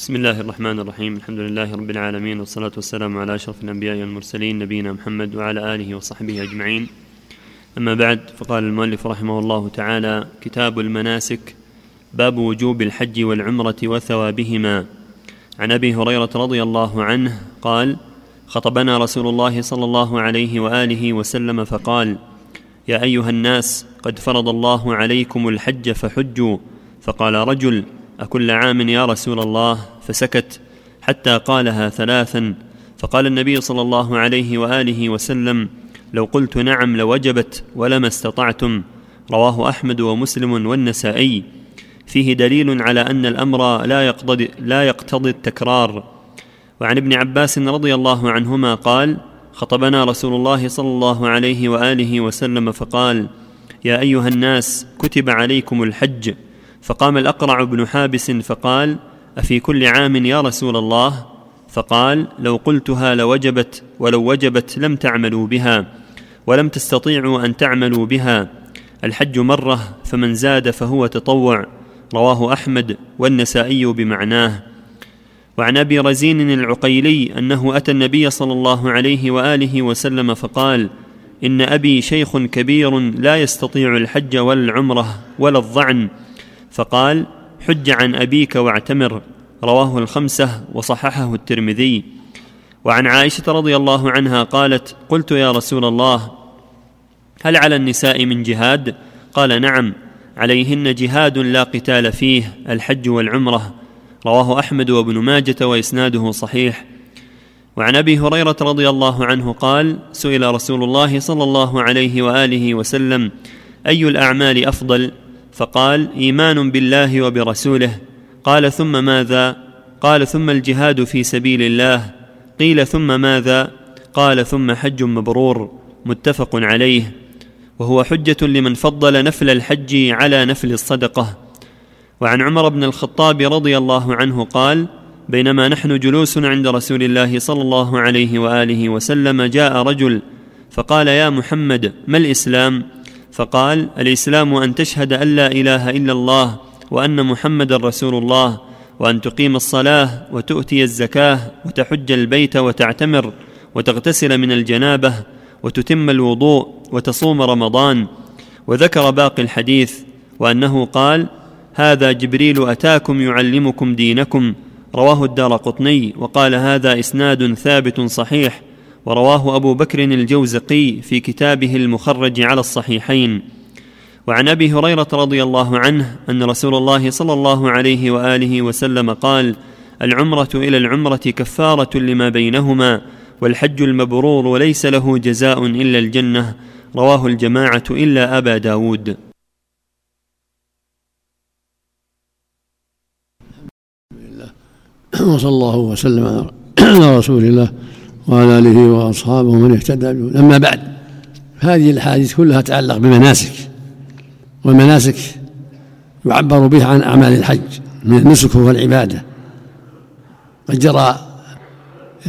بسم الله الرحمن الرحيم. الحمد لله رب العالمين والصلاة والسلام على أشرف الأنبياء والمرسلين نبينا محمد وعلى آله وصحبه أجمعين. أما بعد فقال المؤلف رحمه الله تعالى كتاب المناسك باب وجوب الحج والعمرة وثوابهما. عن أبي هريرة رضي الله عنه قال خطبنا رسول الله صلى الله عليه وآله وسلم فقال يا أيها الناس قد فرض الله عليكم الحج فحجوا. فقال رجل أكل عام يا رسول الله؟ فسكت حتى قالها ثلاثا. فقال النبي صلى الله عليه وآله وسلم لو قلت نعم لوجبت ولما استطعتم. رواه أحمد ومسلم والنسائي. فيه دليل على أن الأمر لا يقتضي لا يقتضي التكرار. وعن ابن عباس رضي الله عنهما قال خطبنا رسول الله صلى الله عليه وآله وسلم فقال يا أيها الناس كتب عليكم الحج. فقام الأقرع بن حابس فقال أفي كل عام يا رسول الله؟ فقال لو قلتها لوجبت ولو وجبت لم تعملوا بها ولم تستطيعوا أن تعملوا بها. الحج مرة فمن زاد فهو تطوع. رواه أحمد والنسائي بمعناه. وعن أبي رزين العقيلي أنه أتى النبي صلى الله عليه وآله وسلم فقال إن أبي شيخ كبير لا يستطيع الحج ولا العمره ولا الظعن فقال حج عن أبيك واعتمر رواه الخمسة وصححه الترمذي. وعن عائشة رضي الله عنها قالت قلت يا رسول الله هل على النساء من جهاد؟ قال نعم عليهن جهاد لا قتال فيه الحج والعمرة. رواه أحمد وابن ماجة وإسناده صحيح. وعن أبي هريرة رضي الله عنه قال سئل رسول الله صلى الله عليه وآله وسلم أي الأعمال أفضل؟ فقال إيمان بالله وبرسوله. قال ثم ماذا؟ قال ثم الجهاد في سبيل الله. قيل ثم ماذا؟ قال ثم حج مبرور. متفق عليه. وهو حجة لمن فضل نفل الحج على نفل الصدقة. وعن عمر بن الخطاب رضي الله عنه قال بينما نحن جلوس عند رسول الله صلى الله عليه وآله وسلم جاء رجل فقال يا محمد ما الإسلام؟ فقال الإسلام أن تشهد أن لا إله إلا الله وأن محمدا رسول الله وأن تقيم الصلاة وتؤتي الزكاة وتحج البيت وتعتمر وتغتسل من الجنابة وتتم الوضوء وتصوم رمضان. وذكر باقي الحديث وأنه قال هذا جبريل أتاكم يعلمكم دينكم. رواه الدار قطني وقال هذا إسناد ثابت صحيح ورواه أبو بكر الجوزقي في كتابه المخرج على الصحيحين. وعن أبي هريرة رضي الله عنه أن رسول الله صلى الله عليه وآله وسلم قال العمرة إلى العمرة كفارة لما بينهما والحج المبرور وليس له جزاء إلا الجنة. رواه الجماعة إلا أبا داود. وصلى الله وسلم على رسول الله. وعلى آله وأصحابه ومن اهتدى به أما بعد هذه الأحاديث كلها تتعلق بمناسك والمناسك يعبر بها عن أعمال الحج من النسك والعبادة. قد جرى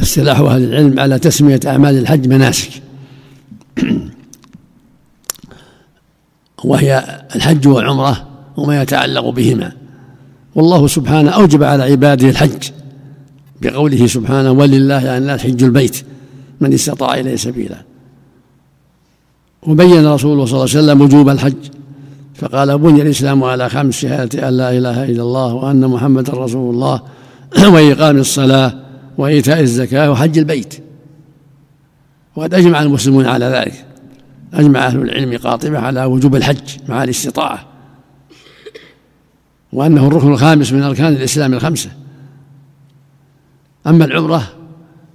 اصطلاح أهل العلم على تسمية أعمال الحج مناسك. وهي الحج والعمرة وما يتعلق بهما. والله سبحانه أوجب على عباده الحج. بقوله سبحانه ولله على الناس حج البيت من استطاع إليه سبيلا. وبين رسوله صلى الله عليه وسلم وجوب الحج. فقال بني الإسلام على خمس شهادة أن لا إله إلا الله وأن محمدا رسول الله وإقام الصلاة وإيتاء الزكاة وحج البيت. وقد أجمع المسلمون على ذلك. أجمع أهل العلم قاطبة على وجوب الحج مع الاستطاعة. وأنه الركن الخامس من أركان الإسلام الخمسة. أما العمرة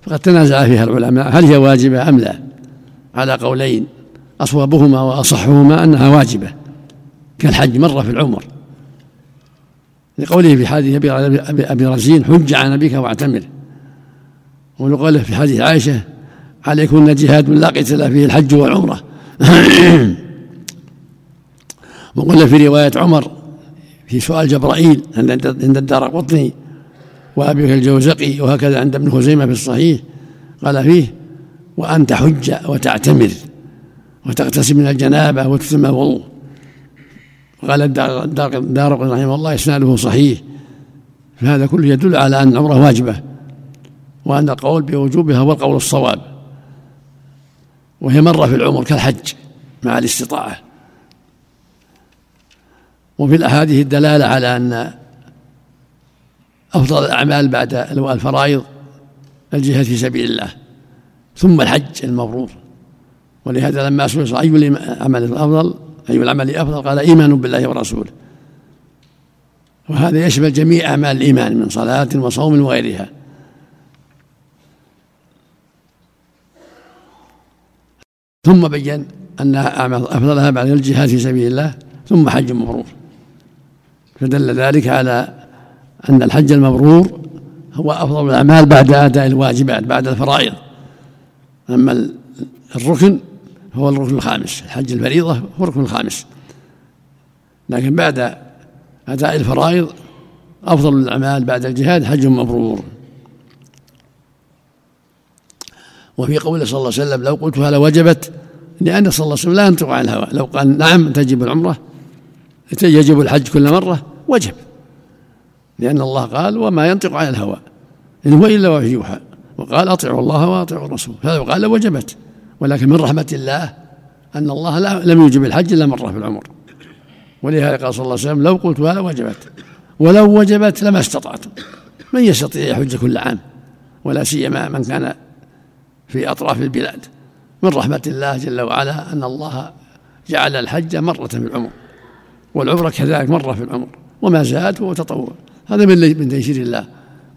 فقد تنازع فيها العلماء هل هي واجبة أم لا؟ على قولين أصوبهما وأصحهما أنها واجبة كالحج مرة في العمر. لقوله في حديث أبي رزين حج عن أبيك واعتمر. ولقوله في حديث عائشة عليكن جهاد لا قتل فيه الحج والعمرة. وقلنا في رواية عمر في سؤال جبرائيل عند الدار قطني وأبي الجوزقي وهكذا عند ابن خزيمة في الصحيح قال فيه وأن تحج وتعتمر وتغتسل من الجنابة وتتم الوضوء. قال الدار رحمه الله إسناده صحيح. فهذا كله يدل على أن العمرة واجبة وأن القول بوجوبها هو القول الصواب. وهي مرة في العمر كالحج مع الاستطاعة. وفي الأحاديث الدلالة على أن أفضل الأعمال بعد الفرائض الجهاد في سبيل الله ثم الحج المبرور. ولهذا لما سئل أي العمل أفضل أي العمل أفضل قال إيمان بالله ورسوله. وهذا يشمل جميع أعمال الإيمان من صلاة وصوم وغيرها. ثم بين أعمال أفضلها بعد الجهاد في سبيل الله ثم حج مبرور. فدل ذلك على أن الحج المبرور هو أفضل الأعمال بعد أداء الواجبات بعد الفرائض. أما الركن هو الركن الخامس الحج الفريضة هو الركن الخامس. لكن بعد أداء الفرائض أفضل الأعمال بعد الجهاد حج مبرور. وفي قوله صلى الله عليه وسلم لو قلتها لوجبت لأن صلى الله عليه وسلم لا ينطق عن الهوى. لو قال نعم تجب العمرة يجب الحج كل مرة وجب. لأن الله قال وما ينطق عن الهوى. إن هو إلا وحي يوحى. وقال أطيعوا الله وأطيعوا الرسول. فلو قال لوجبت ولكن من رحمة الله أن الله لم يوجب الحج إلا مرة في العمر. ولهذا قال صلى الله عليه وسلم لو قلتها لوجبت ولو وجبت لما استطعتم من يستطيع يحج كل عام؟ ولا سيما من كان في أطراف البلاد. من رحمة الله جل وعلا أن الله جعل الحج مرة في العمر. والعمرة كذلك مرة في العمر. وما زاد هو تطوع هذا من من تيسير الله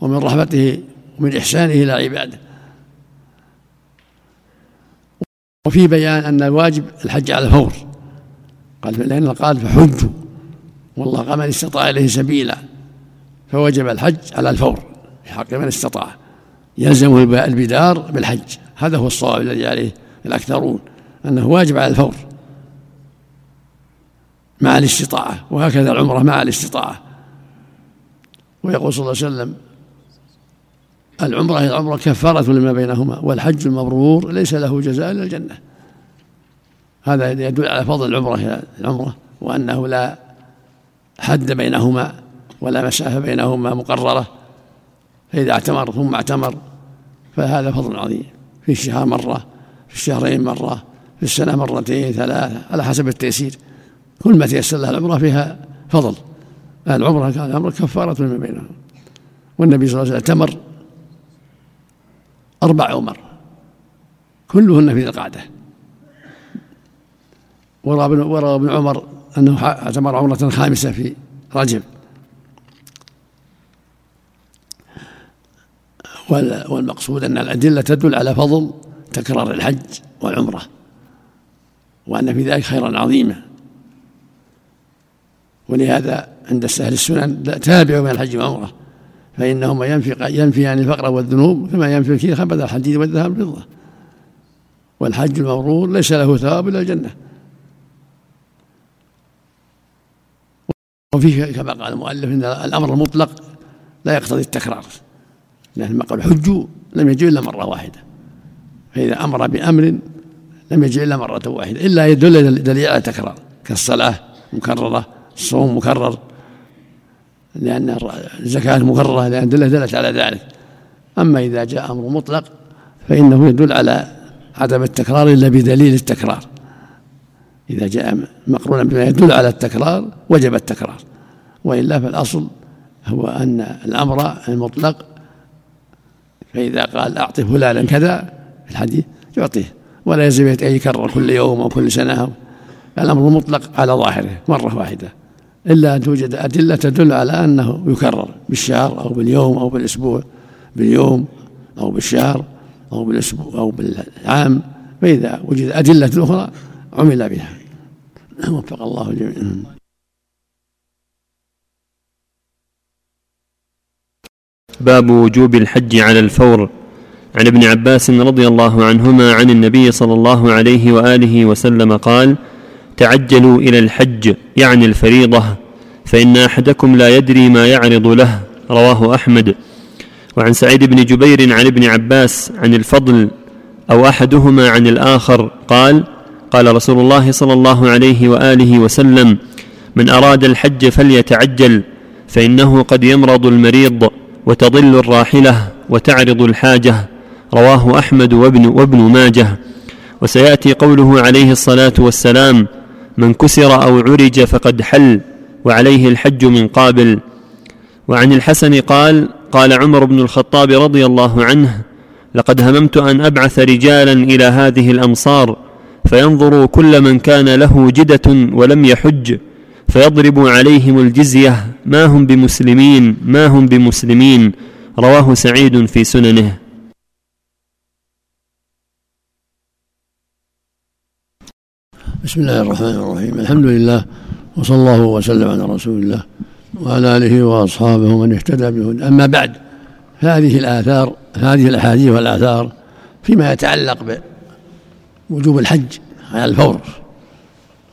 ومن رحمته ومن إحسانه إلى عباده. وفي بيان أن الواجب الحج على الفور. قال لأن قال فحجوا. والله قال من استطاع إليه سبيلا فوجب الحج على الفور. في حق من استطاع. يلزمه البدار بالحج. هذا هو الصواب الذي عليه الأكثرون أنه واجب على الفور. مع الاستطاعة. وهكذا العمرة مع الاستطاعة. ويقول صلى الله عليه وسلم العمرة العمرة كفارة لما بينهما والحج المبرور ليس له جزاء إلا الجنة. هذا يدل على فضل العمرة العمرة وأنه لا حد بينهما ولا مسافة بينهما مقررة. فإذا اعتمر ثم اعتمر فهذا فضل عظيم. في الشهر مرة في الشهرين مرة في السنة مرتين ثلاثة على حسب التيسير. كل ما تيسر له العمرة فيها فضل. العمرة كان العمرة كفارة لما بينهم. والنبي صلى الله عليه وسلم اعتمر أربع عمر. كلهن في القعدة. وروى ابن عمر أنه اعتمر عمرة خامسة في رجب. والمقصود أن الأدلة تدل على فضل تكرار الحج والعمرة وأن في ذلك خيرا عظيما. ولهذا عند سهل السنن تابعوا من الحج والعمرة فإنهما ينفي ينفيان الفقر والذنوب كما ينفي الكيل خبث الحديد والذهب والفضة. والحج المبرور ليس له ثواب إلا الجنة. وفيه كما قال المؤلف إن الأمر المطلق لا يقتضي التكرار لأن ما قال حجوا لم يجوا إلا مرة واحدة. فإذا أمر بأمر لم يجي إلا مرة واحدة إلا يدل دليل على تكرار كالصلاة مكررة الصوم مكرر لأن الزكاة مكررة لأن دلة دلت على ذلك. أما إذا جاء أمر مطلق فإنه يدل على عدم التكرار إلا بدليل التكرار. إذا جاء مقرونا بما يدل على التكرار وجب التكرار. وإلا فالأصل هو أن الأمر المطلق فإذا قال أعطي فلانا كذا في الحديث يعطيه. ولا يلزم أن يكرر كل يوم أو كل سنة. الأمر مطلق على ظاهره مرة واحدة. إلا أن توجد أدلة تدل على أنه يكرر بالشهر أو باليوم أو بالأسبوع باليوم أو بالشهر أو بالأسبوع أو بالعام فإذا وجد أدلة أخرى عمل بها. وفق الله الجميع باب وجوب الحج على الفور. عن ابن عباس رضي الله عنهما عن النبي صلى الله عليه وآله وسلم قال تعجلوا إلى الحج يعني الفريضة فإن أحدكم لا يدري ما يعرض له رواه أحمد. وعن سعيد بن جبير عن ابن عباس عن الفضل أو أحدهما عن الآخر قال قال رسول الله صلى الله عليه وآله وسلم من أراد الحج فليتعجل فإنه قد يمرض المريض وتضل الراحلة وتعرض الحاجة. رواه أحمد وابن, وابن ماجه. وسيأتي قوله عليه الصلاة والسلام من كسر أو عرج فقد حل وعليه الحج من قابل. وعن الحسن قال قال عمر بن الخطاب رضي الله عنه لقد هممت أن أبعث رجالا إلى هذه الأمصار فينظروا كل من كان له جدة ولم يحج فيضرب عليهم الجزية ما هم بمسلمين ما هم بمسلمين. رواه سعيد في سننه. بسم الله الرحمن الرحيم الحمد لله وصلى الله وسلم على رسول الله وعلى اله واصحابه ومن اهتدى به اما بعد هذه الاثار هذه الاحاديث والاثار فيما يتعلق بوجوب الحج على الفور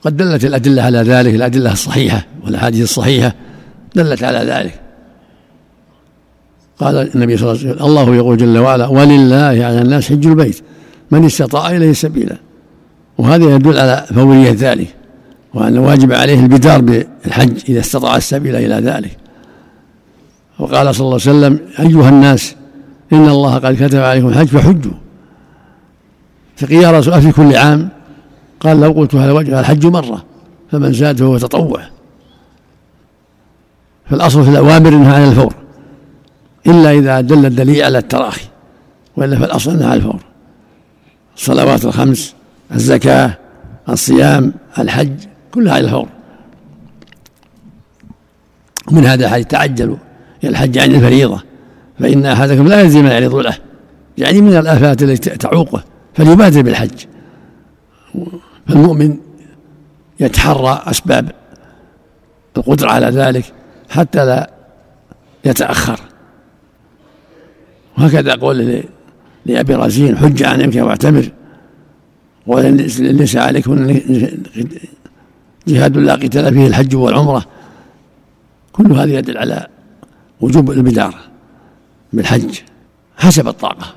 قد دلت الادله على ذلك الادله الصحيحه والاحاديث الصحيحه دلت على ذلك قال النبي صلى الله عليه وسلم الله يقول جل وعلا ولله على الناس حج البيت من استطاع اليه سبيلا وهذا يدل على فوريه ذلك وأن واجب عليه البدار بالحج إذا استطاع السبيل إلى ذلك. وقال صلى الله عليه وسلم أيها الناس إن الله قد كتب عليكم الحج فحجوا. فقيل يا رسول في كل عام؟ قال لو قلت هذا وجه الحج مرة فمن زاد فهو تطوع. فالأصل في الأوامر أنها على الفور إلا إذا دل الدليل على التراخي وإلا فالأصل أنها على الفور. الصلوات الخمس الزكاة الصيام الحج كلها على الفور من هذا حديث تعجلوا إلى الحج عن الفريضة فإن أحدكم لا يلزم يعرض له يعني من الآفات التي تعوقه فليبادر بالحج. فالمؤمن يتحرى أسباب القدرة على ذلك حتى لا يتأخر. وهكذا قول لأبي رزين حج عن يمكن واعتمر. وليس عليكم جهاد لا قتال فيه الحج والعمرة. كل هذا يدل على وجوب البدار بالحج حسب الطاقة.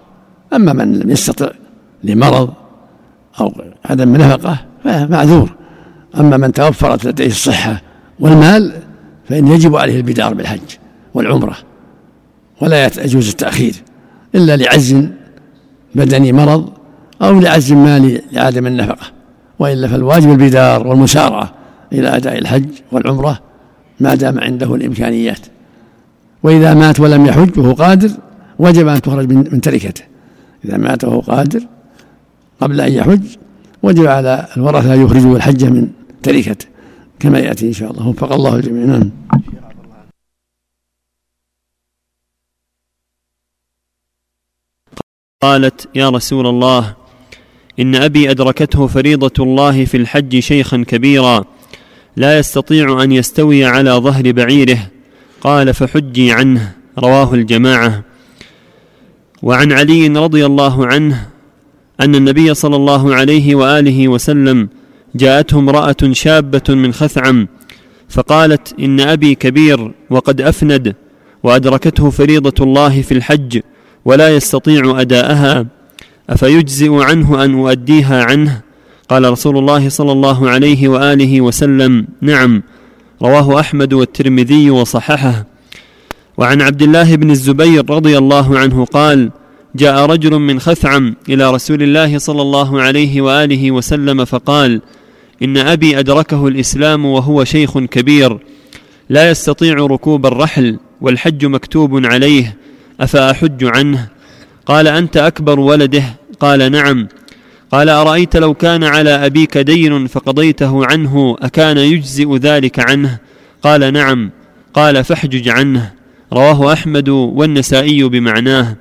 أما من لم يستطع لمرض أو عدم نفقة فمعذور أما من توفرت لديه الصحة والمال فإن يجب عليه البدار بالحج والعمرة ولا يجوز التأخير إلا لعز بدني مرض أو لعز مالي لعدم النفقة. وإلا فالواجب البدار والمسارعة إلى أداء الحج والعمرة ما دام عنده الإمكانيات. وإذا مات ولم يحج وهو قادر وجب أن تخرج من تركته. إذا مات وهو قادر قبل أن يحج وجب على الورثة أن يخرجوا الحج من تركته كما يأتي إن شاء الله. وفق الله الجميع. نعم. قالت يا رسول الله إن أبي أدركته فريضة الله في الحج شيخا كبيرا لا يستطيع أن يستوي على ظهر بعيره. قال فحجي عنه. رواه الجماعة. وعن علي رضي الله عنه أن النبي صلى الله عليه وآله وسلم جاءته امرأة شابة من خثعم فقالت إن أبي كبير وقد أفند وأدركته فريضة الله في الحج ولا يستطيع أداءها. أفيجزئ عنه أن أؤديها عنه؟ قال رسول الله صلى الله عليه وآله وسلم نعم رواه أحمد والترمذي وصححه. وعن عبد الله بن الزبير رضي الله عنه قال جاء رجل من خثعم إلى رسول الله صلى الله عليه وآله وسلم فقال إن أبي أدركه الإسلام وهو شيخ كبير لا يستطيع ركوب الرحل والحج مكتوب عليه أفأحج عنه؟ قال أنت أكبر ولده قال نعم. قال أرأيت لو كان على أبيك دين فقضيته عنه أكان يجزئ ذلك عنه؟ قال نعم. قال فاحجج عنه. رواه أحمد والنسائي بمعناه.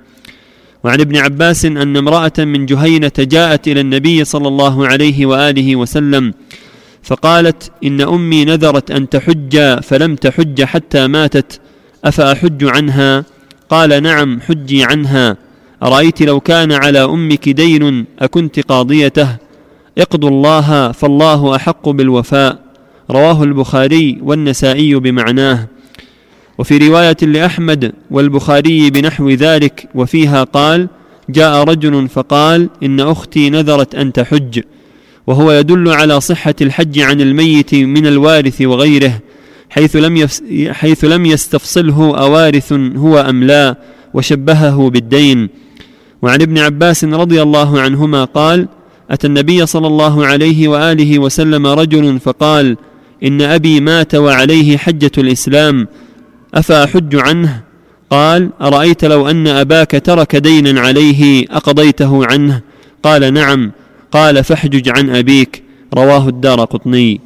وعن ابن عباس أن امرأة من جهينة جاءت إلى النبي صلى الله عليه وآله وسلم فقالت إن أمي نذرت أن تحج فلم تحج حتى ماتت أفأحج عنها؟ قال نعم حجي عنها. ارايت لو كان على أمك دين أكنت قاضيته. اقضوا الله فالله أحق بالوفاء. رواه البخاري والنسائي بمعناه. وفي رواية لأحمد والبخاري بنحو ذلك وفيها قال جاء رجل فقال إن أختي نذرت أن تحج. وهو يدل على صحة الحج عن الميت من الوارث وغيره حيث لم, حيث لم يستفصله أوارث هو أم لا وشبهه بالدين. وعن ابن عباس رضي الله عنهما قال أتى النبي صلى الله عليه وآله وسلم رجل فقال إن أبي مات وعليه حجة الإسلام أفأحج عنه؟ قال أرأيت لو أن أباك ترك دينا عليه أقضيته عنه؟ قال نعم. قال فاحجج عن أبيك. رواه الدار قطني.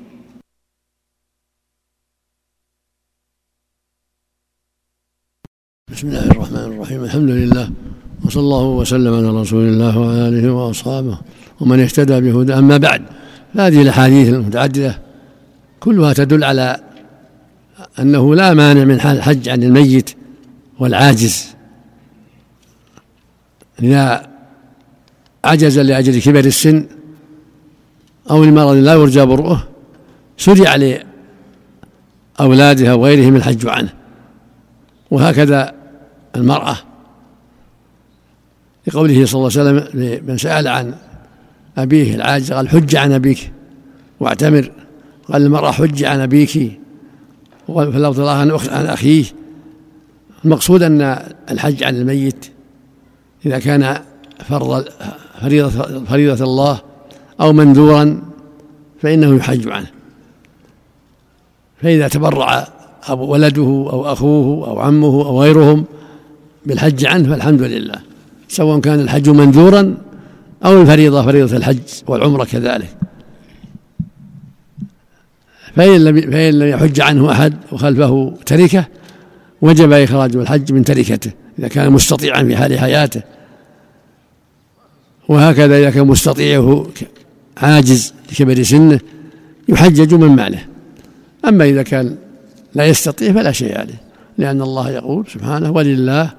بسم الله الرحمن الرحيم. الحمد لله. وصلى الله وسلم على رسول الله وعلى اله وأصحابه ومن اهتدى بهدى. أما بعد هذه الأحاديث المتعددة كلها تدل على أنه لا مانع من الحج عن الميت والعاجز. إذا عجز لأجل كبر السن أو لمرض لا يرجى برؤه شرع لأولاده أو غيرهم الحج عنه. وهكذا المرأة لقوله صلى الله عليه وسلم لمن سأل عن أبيه العاجز قال حج عن أبيك واعتمر. قال المرأة حج عن أبيك في اللفظ الآخر عن أخيه. المقصود أن الحج عن الميت إذا كان فرض فريضة فريضة الله أو منذورا فإنه يحج عنه. فإذا تبرع أو ولده أو أخوه أو عمه أو غيرهم بالحج عنه فالحمد لله. سواء كان الحج منذورا أو الفريضة فريضة الحج والعمرة كذلك. فإن لم فإن لم يحج عنه أحد وخلفه تركة وجب إخراج الحج من تركته إذا كان مستطيعا في حال حياته. وهكذا إذا كان مستطيعه عاجز لكبر سنه يحجج من ماله. أما إذا كان لا يستطيع فلا شيء عليه لأن الله يقول سبحانه ولله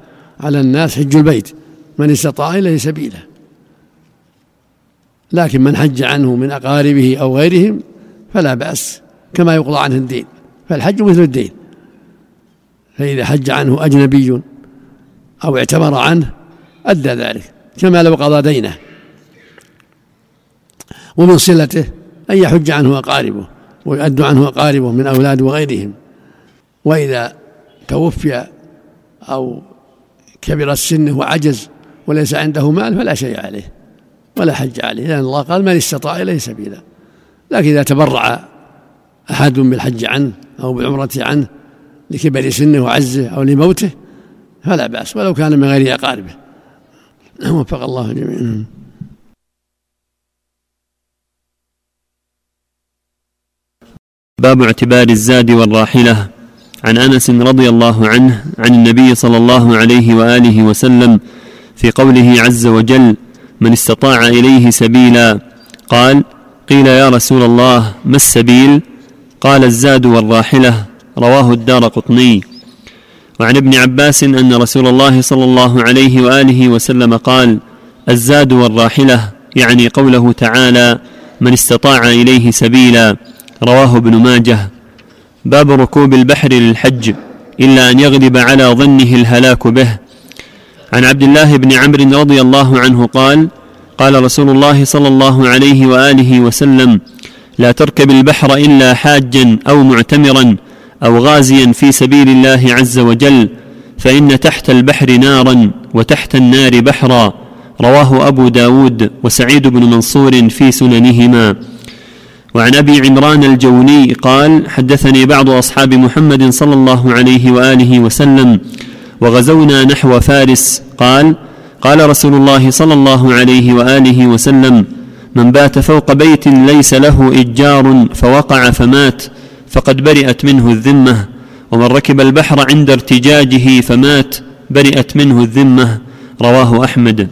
على الناس حج البيت. من استطاع إليه سبيلا لكن من حج عنه من أقاربه أو غيرهم فلا بأس كما يقضى عنه الدين. فالحج مثل الدين. فإذا حج عنه أجنبي أو اعتمر عنه أدى ذلك كما لو قضى دينه. ومن صلته أن يحج عنه أقاربه ويؤد عنه أقاربه من أولاد وغيرهم. وإذا توفي أو كبر السن وعجز وليس عنده مال فلا شيء عليه ولا حج عليه لأن الله قال من استطاع إليه سبيلا لكن إذا تبرع أحد بالحج عنه أو بالعمرة عنه لكبر سنه وعزه أو لموته فلا بأس ولو كان من غير أقاربه وفق الله جميعا. باب اعتبار الزاد والراحلة. عن أنس رضي الله عنه عن النبي صلى الله عليه وآله وسلم في قوله عز وجل من استطاع إليه سبيلا. قال قيل يا رسول الله ما السبيل؟ قال الزاد والراحلة. رواه الدار قطني. وعن ابن عباس أن رسول الله صلى الله عليه وآله وسلم قال الزاد والراحلة يعني قوله تعالى من استطاع إليه سبيلا. رواه ابن ماجه. باب ركوب البحر للحج إلا أن يغلب على ظنه الهلاك به. عن عبد الله بن عمرو رضي الله عنه قال قال رسول الله صلى الله عليه وآله وسلم لا تركب البحر إلا حاجا أو معتمرا أو غازيا في سبيل الله عز وجل فإن تحت البحر نارا وتحت النار بحرا. رواه أبو داود وسعيد بن منصور في سننهما. وعن أبي عمران الجوني قال حدثني بعض أصحاب محمد صلى الله عليه وآله وسلم وغزونا نحو فارس قال قال رسول الله صلى الله عليه وآله وسلم من بات فوق بيت ليس له إجار فوقع فمات فقد برئت منه الذمة ومن ركب البحر عند ارتجاجه فمات برئت منه الذمة. رواه أحمد.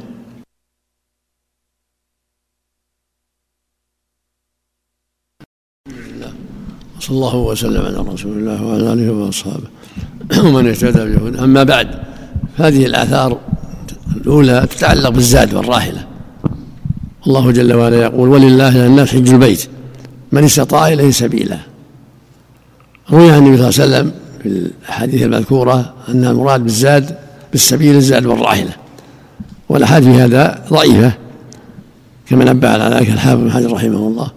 صلى الله وسلم على رسول الله وعلى آله وأصحابه. ومن اهتدى بهدى أما بعد هذه الآثار الأولى تتعلق بالزاد والراحلة. الله جل وعلا يقول ولله على الناس حج البيت. من استطاع إليه سبيلا. روي عن النبي صلى الله عليه وسلم في الأحاديث المذكورة أن المراد بالزاد بالسبيل الزاد والراحلة. والأحاديث في هذا ضعيفة كما نبه على ذلك الحافظ بن حجر رحمه الله.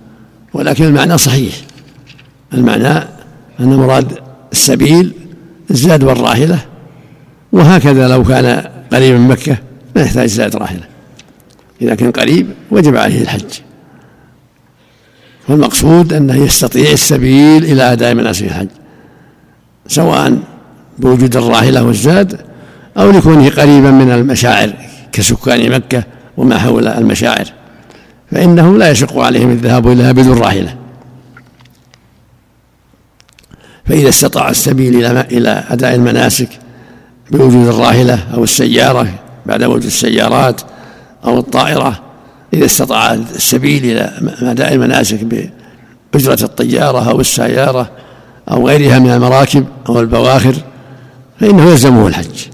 ولكن المعنى صحيح. المعنى أن مراد السبيل الزاد والراحلة وهكذا لو كان قريبا من مكة ما يحتاج زاد راحلة إذا كان قريب وجب عليه الحج. والمقصود أنه يستطيع السبيل إلى أداء مناسك الحج سواء بوجود الراحلة والزاد أو لكونه قريبا من المشاعر كسكان مكة وما حول المشاعر. فإنه لا يشق عليهم الذهاب إليها بدون راحلة فإذا استطاع السبيل إلى إلى أداء المناسك بوجود الراحلة أو السيارة بعد وجود السيارات أو الطائرة إذا استطاع السبيل إلى أداء المناسك بأجرة الطيارة أو السيارة أو غيرها من المراكب أو البواخر فإنه يلزمه الحج.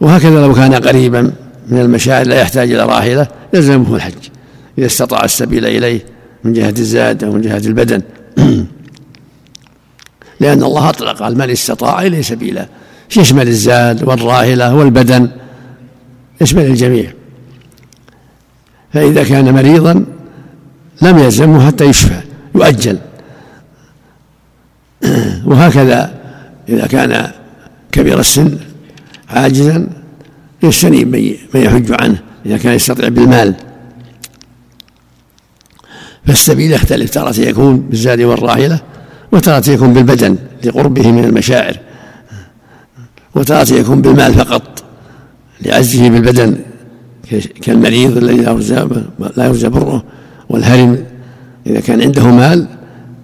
وهكذا لو كان قريبا من المشاعر لا يحتاج إلى راحلة يلزمه الحج. إذا استطاع السبيل إليه من جهة الزاد أو من جهة البدن. لأن الله أطلق قال من استطاع إليه سبيلا يشمل الزاد والراحلة والبدن؟ يشمل الجميع. فإذا كان مريضا لم يلزمه حتى يشفى يؤجل. وهكذا إذا كان كبير السن عاجزا يستنيب من يحج عنه إذا كان يستطيع بالمال. فالسبيل يختلف تارة يكون بالزاد والراحلة وتارة يكون بالبدن لقربه من المشاعر وتارة يكون بالمال فقط لعزه بالبدن كالمريض الذي لا يرجى لا يرجى بره والهرم إذا كان عنده مال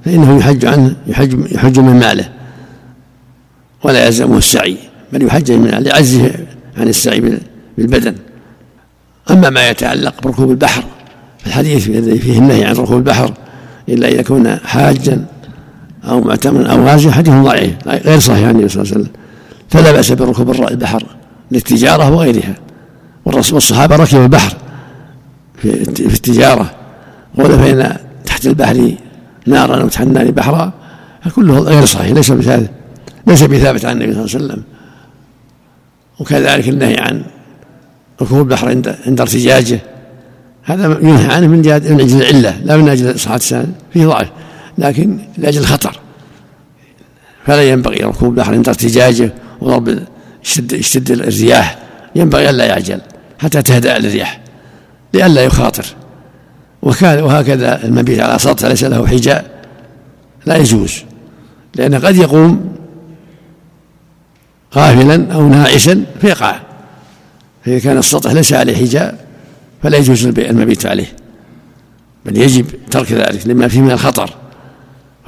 فإنه يحج عنه يحج يحج من ماله. ولا يلزمه السعي بل يحج من لعزه عن السعي بالبدن. أما ما يتعلق بركوب البحر الحديث الذي فيه النهي عن ركوب البحر إلا إذا كان حاجا أو معتمرا أو غازيا حديث ضعيف غير صحيح عن النبي صلى الله عليه وسلم. فلا بأس بركوب البحر للتجارة وغيرها. والصحابة ركبوا البحر في, التجارة. ولفينا تحت البحر نارا أو تحت النار بحرا كله غير صحيح. ليس بثابت ليس بثابت عن النبي صلى الله عليه وسلم. وكذلك النهي عن ركوب البحر عند عند ارتجاجه. هذا ينهى عنه من جهة من أجل العلة لا من أجل صحه السند فيه ضعف. لكن لأجل الخطر. فلا ينبغي ركوب البحر عند ارتجاجه وضرب يشتد, يشتد الرياح. ينبغي الا يعجل حتى تهدأ الرياح لئلا يخاطر. وهكذا المبيت على سطح ليس له حجاء. لا يجوز. لأنه قد يقوم غافلا أو ناعسا فيقع فإذا كان السطح ليس عليه حجاء فلا يجوز المبيت عليه. بل يجب ترك ذلك لما فيه من الخطر.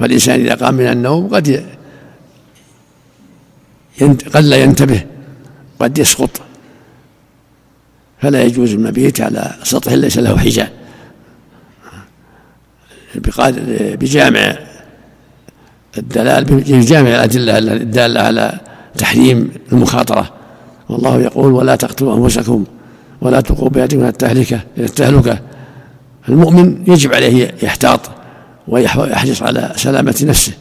فالإنسان إذا قام من النوم قد قد لا ينتبه قد يسقط. فلا يجوز المبيت على سطح ليس له حجاب بجامع الدلال بجامع الأدلة الدالة على تحريم المخاطرة. والله يقول ولا تقتلوا أنفسكم ولا تلقوا بأيديكم التهلكة إلى التهلكة. المؤمن يجب عليه يحتاط. ويحرص على سلامة نفسه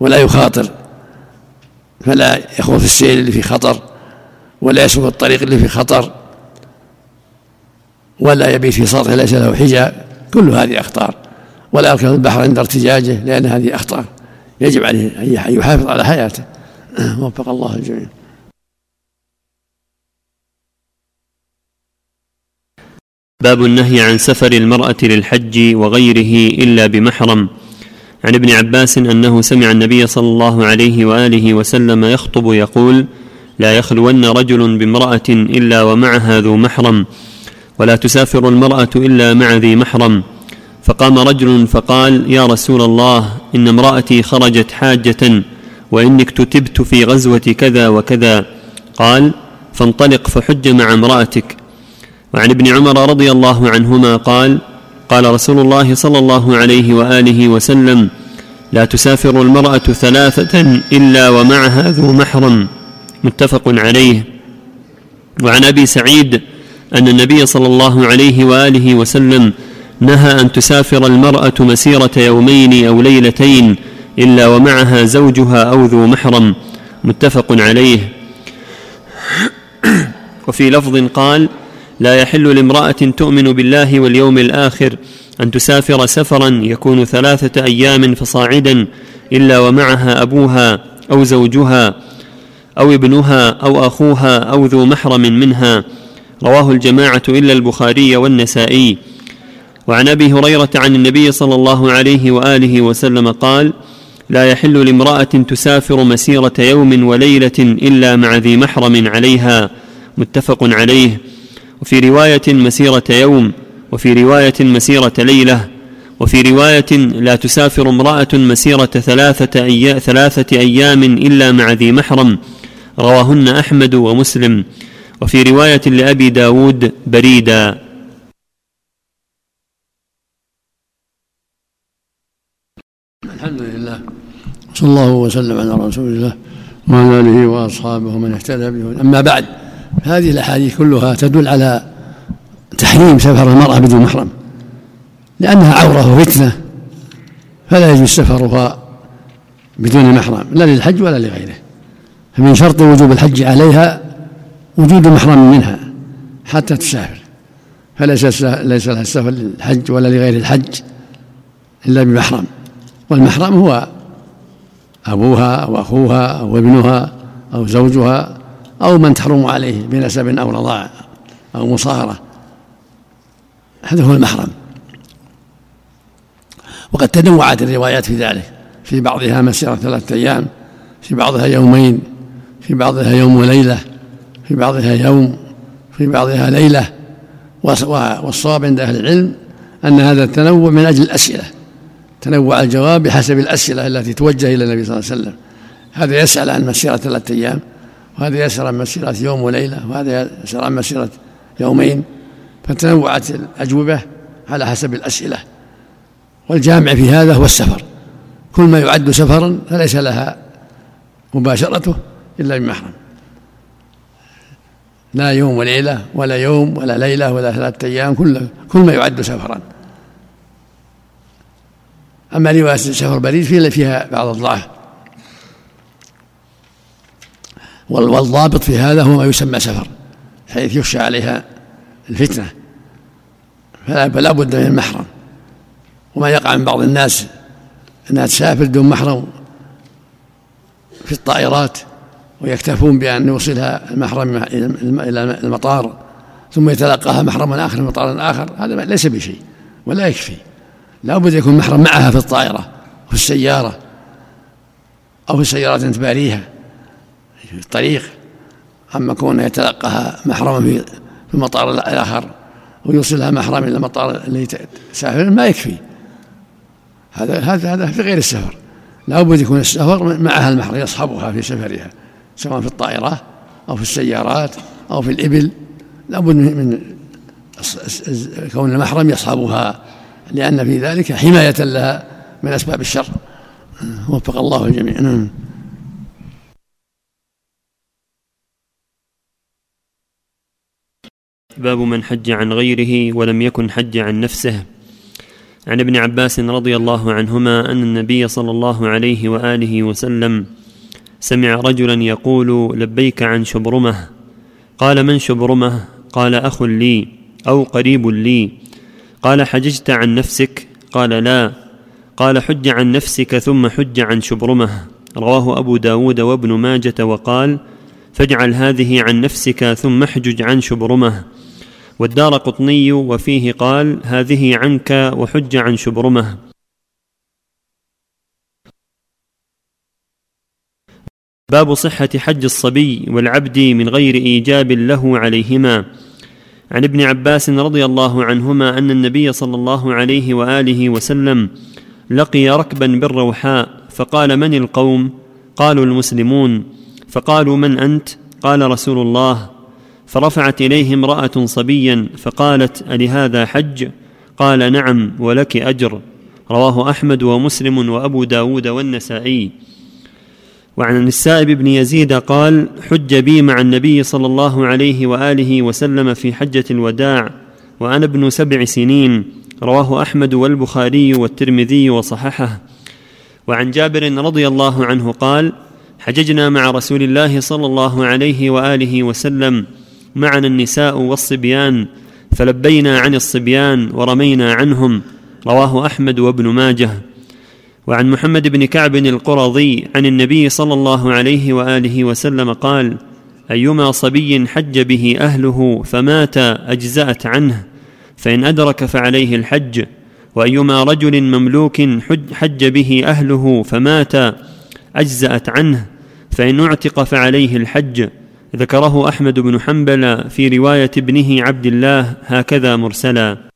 ولا يخاطر فلا يخوض في السير اللي في خطر ولا يسلك الطريق اللي في خطر ولا يبيت في سطح ليس له حجاب كل هذه أخطار. ولا يركب البحر عند ارتجاجه لأن هذه أخطار يجب عليه أن يحافظ على حياته. وفق الله الجميع. باب النهي عن سفر المرأة للحج وغيره إلا بمحرم. عن ابن عباس أنه سمع النبي صلى الله عليه وآله وسلم يخطب يقول لا يخلون رجل بامرأة إلا ومعها ذو محرم ولا تسافر المرأة إلا مع ذي محرم فقام رجل فقال يا رسول الله إن امرأتي خرجت حاجة وإني اكتتبت في غزوة كذا وكذا قال فانطلق فحج مع امرأتك وعن ابن عمر رضي الله عنهما قال قال رسول الله صلى الله عليه وآله وسلم لا تسافر المرأة ثلاثة إلا ومعها ذو محرم. متفق عليه. وعن أبي سعيد أن النبي صلى الله عليه وآله وسلم نهى أن تسافر المرأة مسيرة يومين أو ليلتين إلا ومعها زوجها أو ذو محرم. متفق عليه. وفي لفظ قال لا يحل لامرأة تؤمن بالله واليوم الآخر أن تسافر سفرا يكون ثلاثة أيام فصاعدا إلا ومعها أبوها أو زوجها أو ابنها أو أخوها أو ذو محرم منها. رواه الجماعة إلا البخاري والنسائي. وعن أبي هريرة عن النبي صلى الله عليه وآله وسلم قال لا يحل لامرأة تسافر مسيرة يوم وليلة إلا مع ذي محرم عليها. متفق عليه. وفي رواية مسيرة يوم وفي رواية مسيرة ليلة وفي رواية لا تسافر امرأة مسيرة ثلاثة, أي... ثلاثة أيام إلا مع ذي محرم رواهن أحمد ومسلم. وفي رواية لأبي داود بريدا. الحمد لله صلى الله وسلم على رسول الله وعلى آله وأصحابه ومن اهتدى به. أما بعد هذه الأحاديث كلها تدل على تحريم سفر المرأة بدون محرم لأنها عورة وفتنة فلا يجوز سفرها بدون محرم لا للحج ولا لغيره. فمن شرط وجوب الحج عليها وجود محرم منها حتى تسافر. فليس ليس لها السفر للحج ولا لغير الحج إلا بمحرم. والمحرم هو أبوها أو أخوها أو ابنها أو زوجها أو من تحرم عليه بنسب أو رضاع أو مصاهرة. هذا هو المحرم. وقد تنوعت الروايات في ذلك. في بعضها مسيرة ثلاثة أيام في بعضها يومين في بعضها يوم وليلة في بعضها يوم في بعضها ليلة. والصواب عند أهل العلم أن هذا التنوع من أجل الأسئلة. تنوع الجواب بحسب الأسئلة التي توجه إلى النبي صلى الله عليه وسلم. هذا يسأل عن مسيرة ثلاثة أيام. وهذا يسأل عن مسيرة يوم وليلة وهذا يسأل عن مسيرة يومين فتنوعت الأجوبة على حسب الأسئلة. والجامع في هذا هو السفر. كل ما يعد سفرا فليس لها مباشرته إلا بمحرم لا يوم وليلة ولا يوم ولا ليلة ولا ثلاثة أيام كل كل ما يعد سفرا. أما رواية سفر بريد فيها بعض الضعف. والضابط في هذا هو ما يسمى سفر حيث يخشى عليها الفتنة. فلا بد من المحرم وما يقع من بعض الناس أنها تسافر دون محرم في الطائرات ويكتفون بأن يوصلها المحرم إلى المطار ثم يتلقاها محرم آخر في مطار آخر. هذا ليس بشيء ولا يكفي. لا بد يكون محرم معها في الطائرة في السيارة أو في سيارة تباريها في الطريق أما كونه يتلقاها محرما في المطار الآخر ويوصلها محرم إلى المطار اللي تسافر ما يكفي. هذا هذا هذا في غير السفر. لا بد يكون السفر معها المحرم يصحبها في سفرها سواء في الطائرة أو في السيارات أو في الإبل. لا بد من كون المحرم يصحبها لأن في ذلك حماية لها من أسباب الشر. وفق الله الجميع. باب من حج عن غيره ولم يكن حج عن نفسه. عن ابن عباس رضي الله عنهما أن النبي صلى الله عليه وآله وسلم سمع رجلا يقول لبيك عن شبرمة قال من شبرمة؟ قال أخ لي أو قريب لي قال حججت عن نفسك؟ قال لا قال حج عن نفسك ثم حج عن شبرمة رواه أبو داود وابن ماجة وقال فاجعل هذه عن نفسك ثم احجج عن شبرمه. والدار قطني وفيه قال هذه عنك وحج عن شبرمه. باب صحة حج الصبي والعبد من غير إيجاب له عليهما. عن ابن عباس رضي الله عنهما أن النبي صلى الله عليه وآله وسلم لقي ركبا بالروحاء فقال من القوم؟ قالوا المسلمون. فقالوا من أنت؟ قال رسول الله. فرفعت إليه امرأة صبيا فقالت ألهذا حج؟ قال نعم ولك أجر. رواه أحمد ومسلم وأبو داود والنسائي. وعن السائب بن يزيد قال حج بي مع النبي صلى الله عليه وآله وسلم في حجة الوداع وأنا ابن سبع سنين. رواه أحمد والبخاري والترمذي وصححه. وعن جابر رضي الله عنه قال حججنا مع رسول الله صلى الله عليه وآله وسلم معنا النساء والصبيان فلبينا عن الصبيان ورمينا عنهم رواه أحمد وابن ماجه. وعن محمد بن كعب القرظي عن النبي صلى الله عليه وآله وسلم قال أيما صبي حج به أهله فمات أجزأت عنه فإن أدرك فعليه الحج وأيما رجل مملوك حج به أهله فمات أجزأت عنه فإن اعتق فعليه الحج. ذكره أحمد بن حنبل في رواية ابنه عبد الله هكذا مرسلا.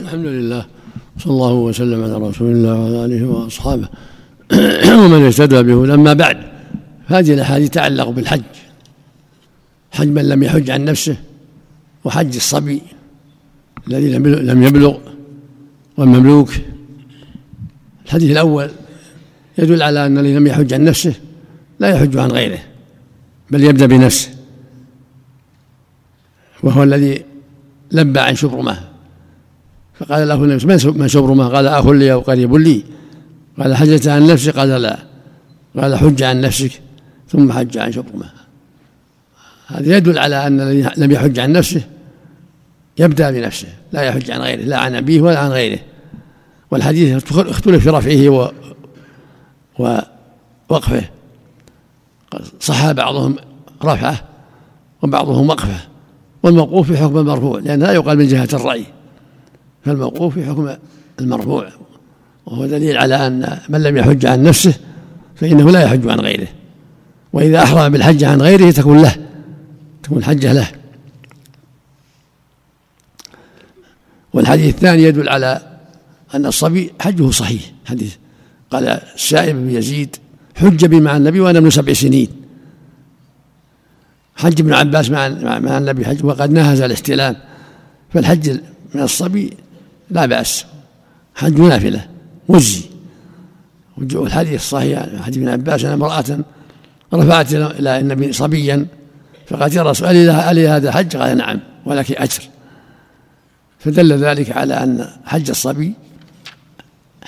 الحمد لله صلى الله وسلم على رسول الله وعلى آله وأصحابه. ومن اهتدى به أما بعد هذه الأحاديث تتعلق بالحج. حج من لم يحج عن نفسه وحج الصبي الذي لم يبلغ والمملوك. الحديث الأول يدل على أن الذي لم يحج عن نفسه لا يحج عن غيره بل يبدأ بنفسه وهو الذي لبى عن شبرمه. فقال له النبي من شبرمه؟ قال أخ لي أو قريب لي. قال حجت عن نفسك قال لا. قال حج عن نفسك ثم حج عن شبرمه. هذا يدل على أن الذي لم يحج عن نفسه يبدأ بنفسه لا يحج عن غيره لا عن أبيه ولا عن غيره. والحديث اختلف في رفعه و ووقفه. صح بعضهم رفعه وبعضهم وقفه. والموقوف في حكم المرفوع لأن لا يقال من جهة الرأي. فالموقوف في حكم المرفوع. وهو دليل على أن من لم يحج عن نفسه فإنه لا يحج عن غيره. وإذا أحرم بالحج عن غيره تكون له تكون حجة له. والحديث الثاني يدل على أن الصبي حجه صحيح. حديث قال السائب بن يزيد حج بي مع النبي وأنا ابن سبع سنين. حج ابن عباس مع مع النبي حج وقد نهز الاحتلام فالحج من الصبي لا بأس. حج نافلة مجزي والحديث الصحيح حديث ابن عباس أن امرأة رفعت إلى النبي صبيا فقالت يا رسول ألي هذا حج قال نعم ولك أجر. فدل ذلك على أن حج الصبي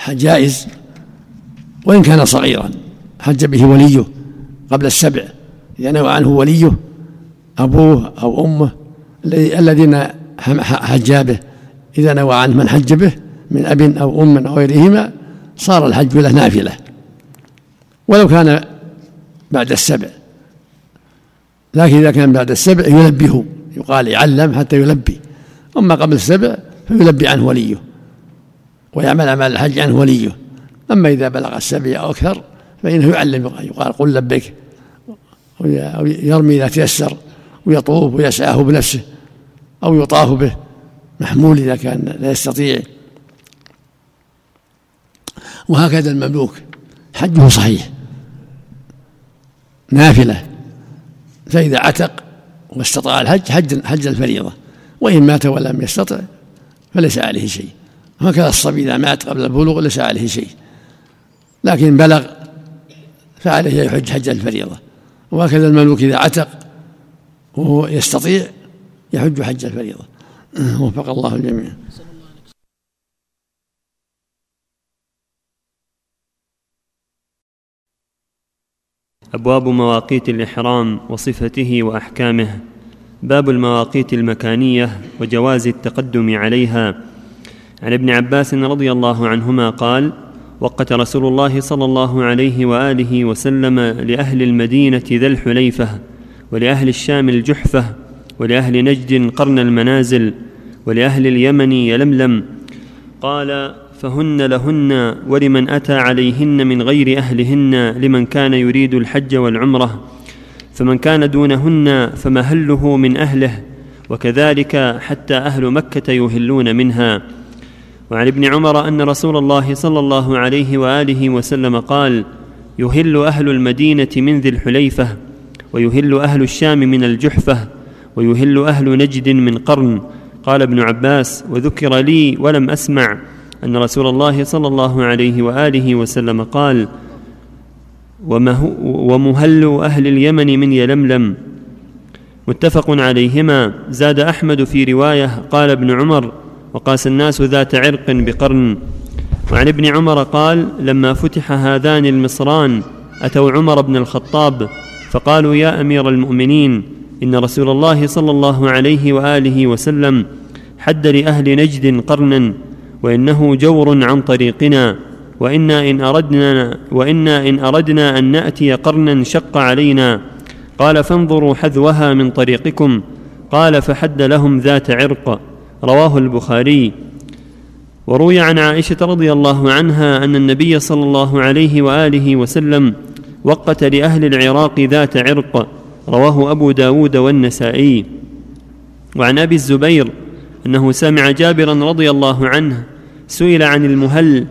جائز وإن كان صغيرا حج به وليه قبل السبع إذا نوى عنه وليه أبوه أو أمه الذين حجا به. إذا نوى عنه من حج به من أب أو أم أو غيرهما صار الحج له نافلة. ولو كان بعد السبع. لكن إذا كان بعد السبع يلبيه يقال يعلم حتى يلبي. أما قبل السبع فيلبي عنه وليه ويعمل أعمال الحج عنه وليه. أما إذا بلغ السبع أو أكثر فإنه يعلم يقال قل لبيك ويرمي إذا تيسر ويطوف ويسعاه بنفسه أو يطاف به محمول إذا كان لا يستطيع. وهكذا المملوك. حجه صحيح. نافلة. فإذا عتق واستطاع الحج حج حج الفريضة وإن مات ولم يستطع فليس عليه شيء. هكذا الصبي إذا مات قبل البلوغ ليس عليه شيء. لكن بلغ فعليه يحج حج الفريضة. وهكذا المملوك إذا عتق وهو يستطيع يحج حج الفريضة. وفق الله الجميع. أبواب مواقيت الإحرام وصفته وأحكامه. باب المواقيت المكانية وجواز التقدم عليها. عن ابن عباس رضي الله عنهما قال وقت رسول الله صلى الله عليه وآله وسلم لأهل المدينة ذا الحليفة ولأهل الشام الجحفة ولأهل نجد قرن المنازل ولأهل اليمن يلملم قال فهن لهن ولمن أتى عليهن من غير أهلهن لمن كان يريد الحج والعمرة. فمن كان دونهن فمهله من أهله وكذلك حتى أهل مكة يهلون منها. وعن ابن عمر أن رسول الله صلى الله عليه وآله وسلم قال يهل أهل المدينة من ذي الحليفة ويهل أهل الشام من الجحفة ويهل أهل نجد من قرن. قال ابن عباس وذكر لي ولم أسمع أن رسول الله صلى الله عليه وآله وسلم قال ومهل أهل اليمن من يلملم. متفق عليهما. زاد أحمد في رواية قال ابن عمر وقاس الناس ذات عرق بقرن. وعن ابن عمر قال لما فتح هذان المصران أتوا عمر بن الخطاب فقالوا يا أمير المؤمنين إن رسول الله صلى الله عليه وآله وسلم حد لأهل نجد قرنا وإنه جور عن طريقنا. وإنا إن أردنا وإنا إن أردنا أن نأتي قرنا شق علينا. قال فانظروا حذوها من طريقكم. قال فحد لهم ذات عرق. رواه البخاري. وروي عن عائشة رضي الله عنها أن النبي صلى الله عليه وآله وسلم وقت لأهل العراق ذات عرق. رواه أبو داود والنسائي. وعن أبي الزبير أنه سمع جابرا رضي الله عنه سئل عن المهل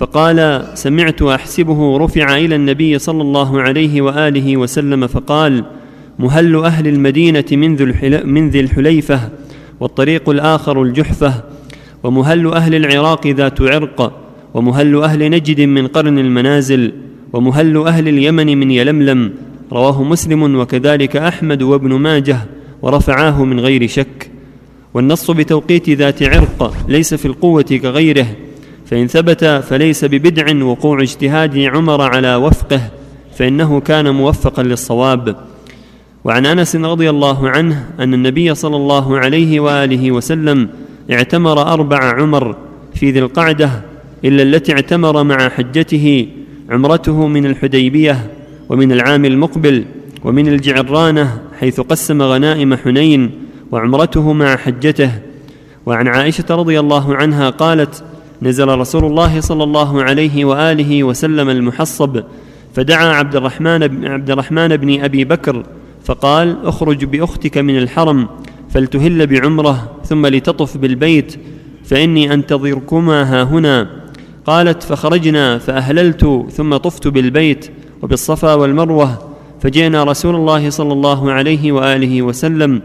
فقال سمعت أحسبه رفع إلى النبي صلى الله عليه وآله وسلم فقال مهل أهل المدينة من ذي الحليفة والطريق الآخر الجحفة ومهل أهل العراق ذات عرق ومهل أهل نجد من قرن المنازل ومهل أهل اليمن من يلملم رواه مسلم وكذلك أحمد وابن ماجه ورفعاه من غير شك. والنص بتوقيت ذات عرق ليس في القوة كغيره فإن ثبت فليس ببدع وقوع اجتهاد عمر على وفقه فإنه كان موفقا للصواب. وعن أنس رضي الله عنه أن النبي صلى الله عليه وآله وسلم اعتمر أربع عمر في ذي القعدة إلا التي اعتمر مع حجته عمرته من الحديبية ومن العام المقبل ومن الجعرانة حيث قسم غنائم حنين وعمرته مع حجته. وعن عائشة رضي الله عنها قالت نزل رسول الله صلى الله عليه وآله وسلم المحصب فدعا عبد الرحمن عبد الرحمن بن أبي بكر فقال اخرج بأختك من الحرم فلتهل بعمرة ثم لتطف بالبيت فإني أنتظركما ها هنا قالت فخرجنا فأهللت ثم طفت بالبيت وبالصفا والمروة فجئنا رسول الله صلى الله عليه وآله وسلم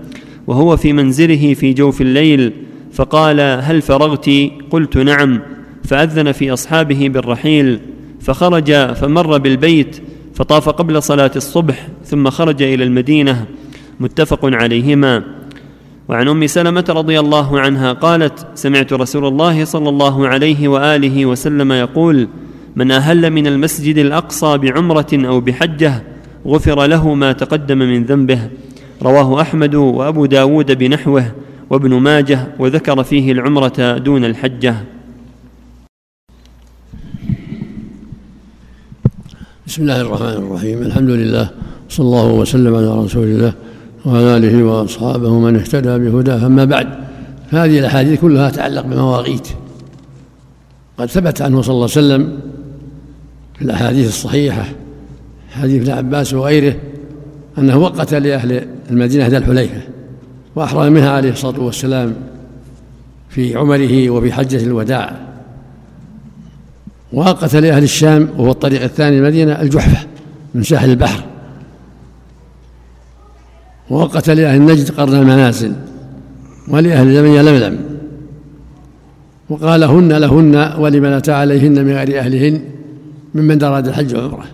وهو في منزله في جوف الليل فقال هل فرغت؟ قلت نعم. فأذن في أصحابه بالرحيل فخرج فمر بالبيت فطاف قبل صلاة الصبح ثم خرج إلى المدينة متفق عليهما. وعن أم سلمة رضي الله عنها قالت سمعت رسول الله صلى الله عليه وآله وسلم يقول من أهل من المسجد الأقصى بعمرة أو بحجة غفر له ما تقدم من ذنبه. رواه أحمد وأبو داود بنحوه. وابن ماجه وذكر فيه العمرة دون الحجة. بسم الله الرحمن الرحيم. الحمد لله صلى الله وسلم على رسول الله وعلى آله وأصحابه من اهتدى بهداه. أما بعد فهذه الأحاديث كلها تتعلق بمواقيت. قد ثبت عنه صلى الله عليه وسلم في الأحاديث الصحيحة حديث ابن عباس وغيره أنه وقت لأهل المدينة ذا الحليفة. وأحرم منها عليه الصلاة والسلام في عمره وفي حجة الوداع. وقت لأهل الشام وهو الطريق الثاني المدينة الجحفة من ساحل البحر. ووقت لأهل النجد قرن المنازل ولأهل اليمن لملم. وقال هن لهن ولمن أتى عليهن من غير أهلهن ممن أراد الحج والعمرة.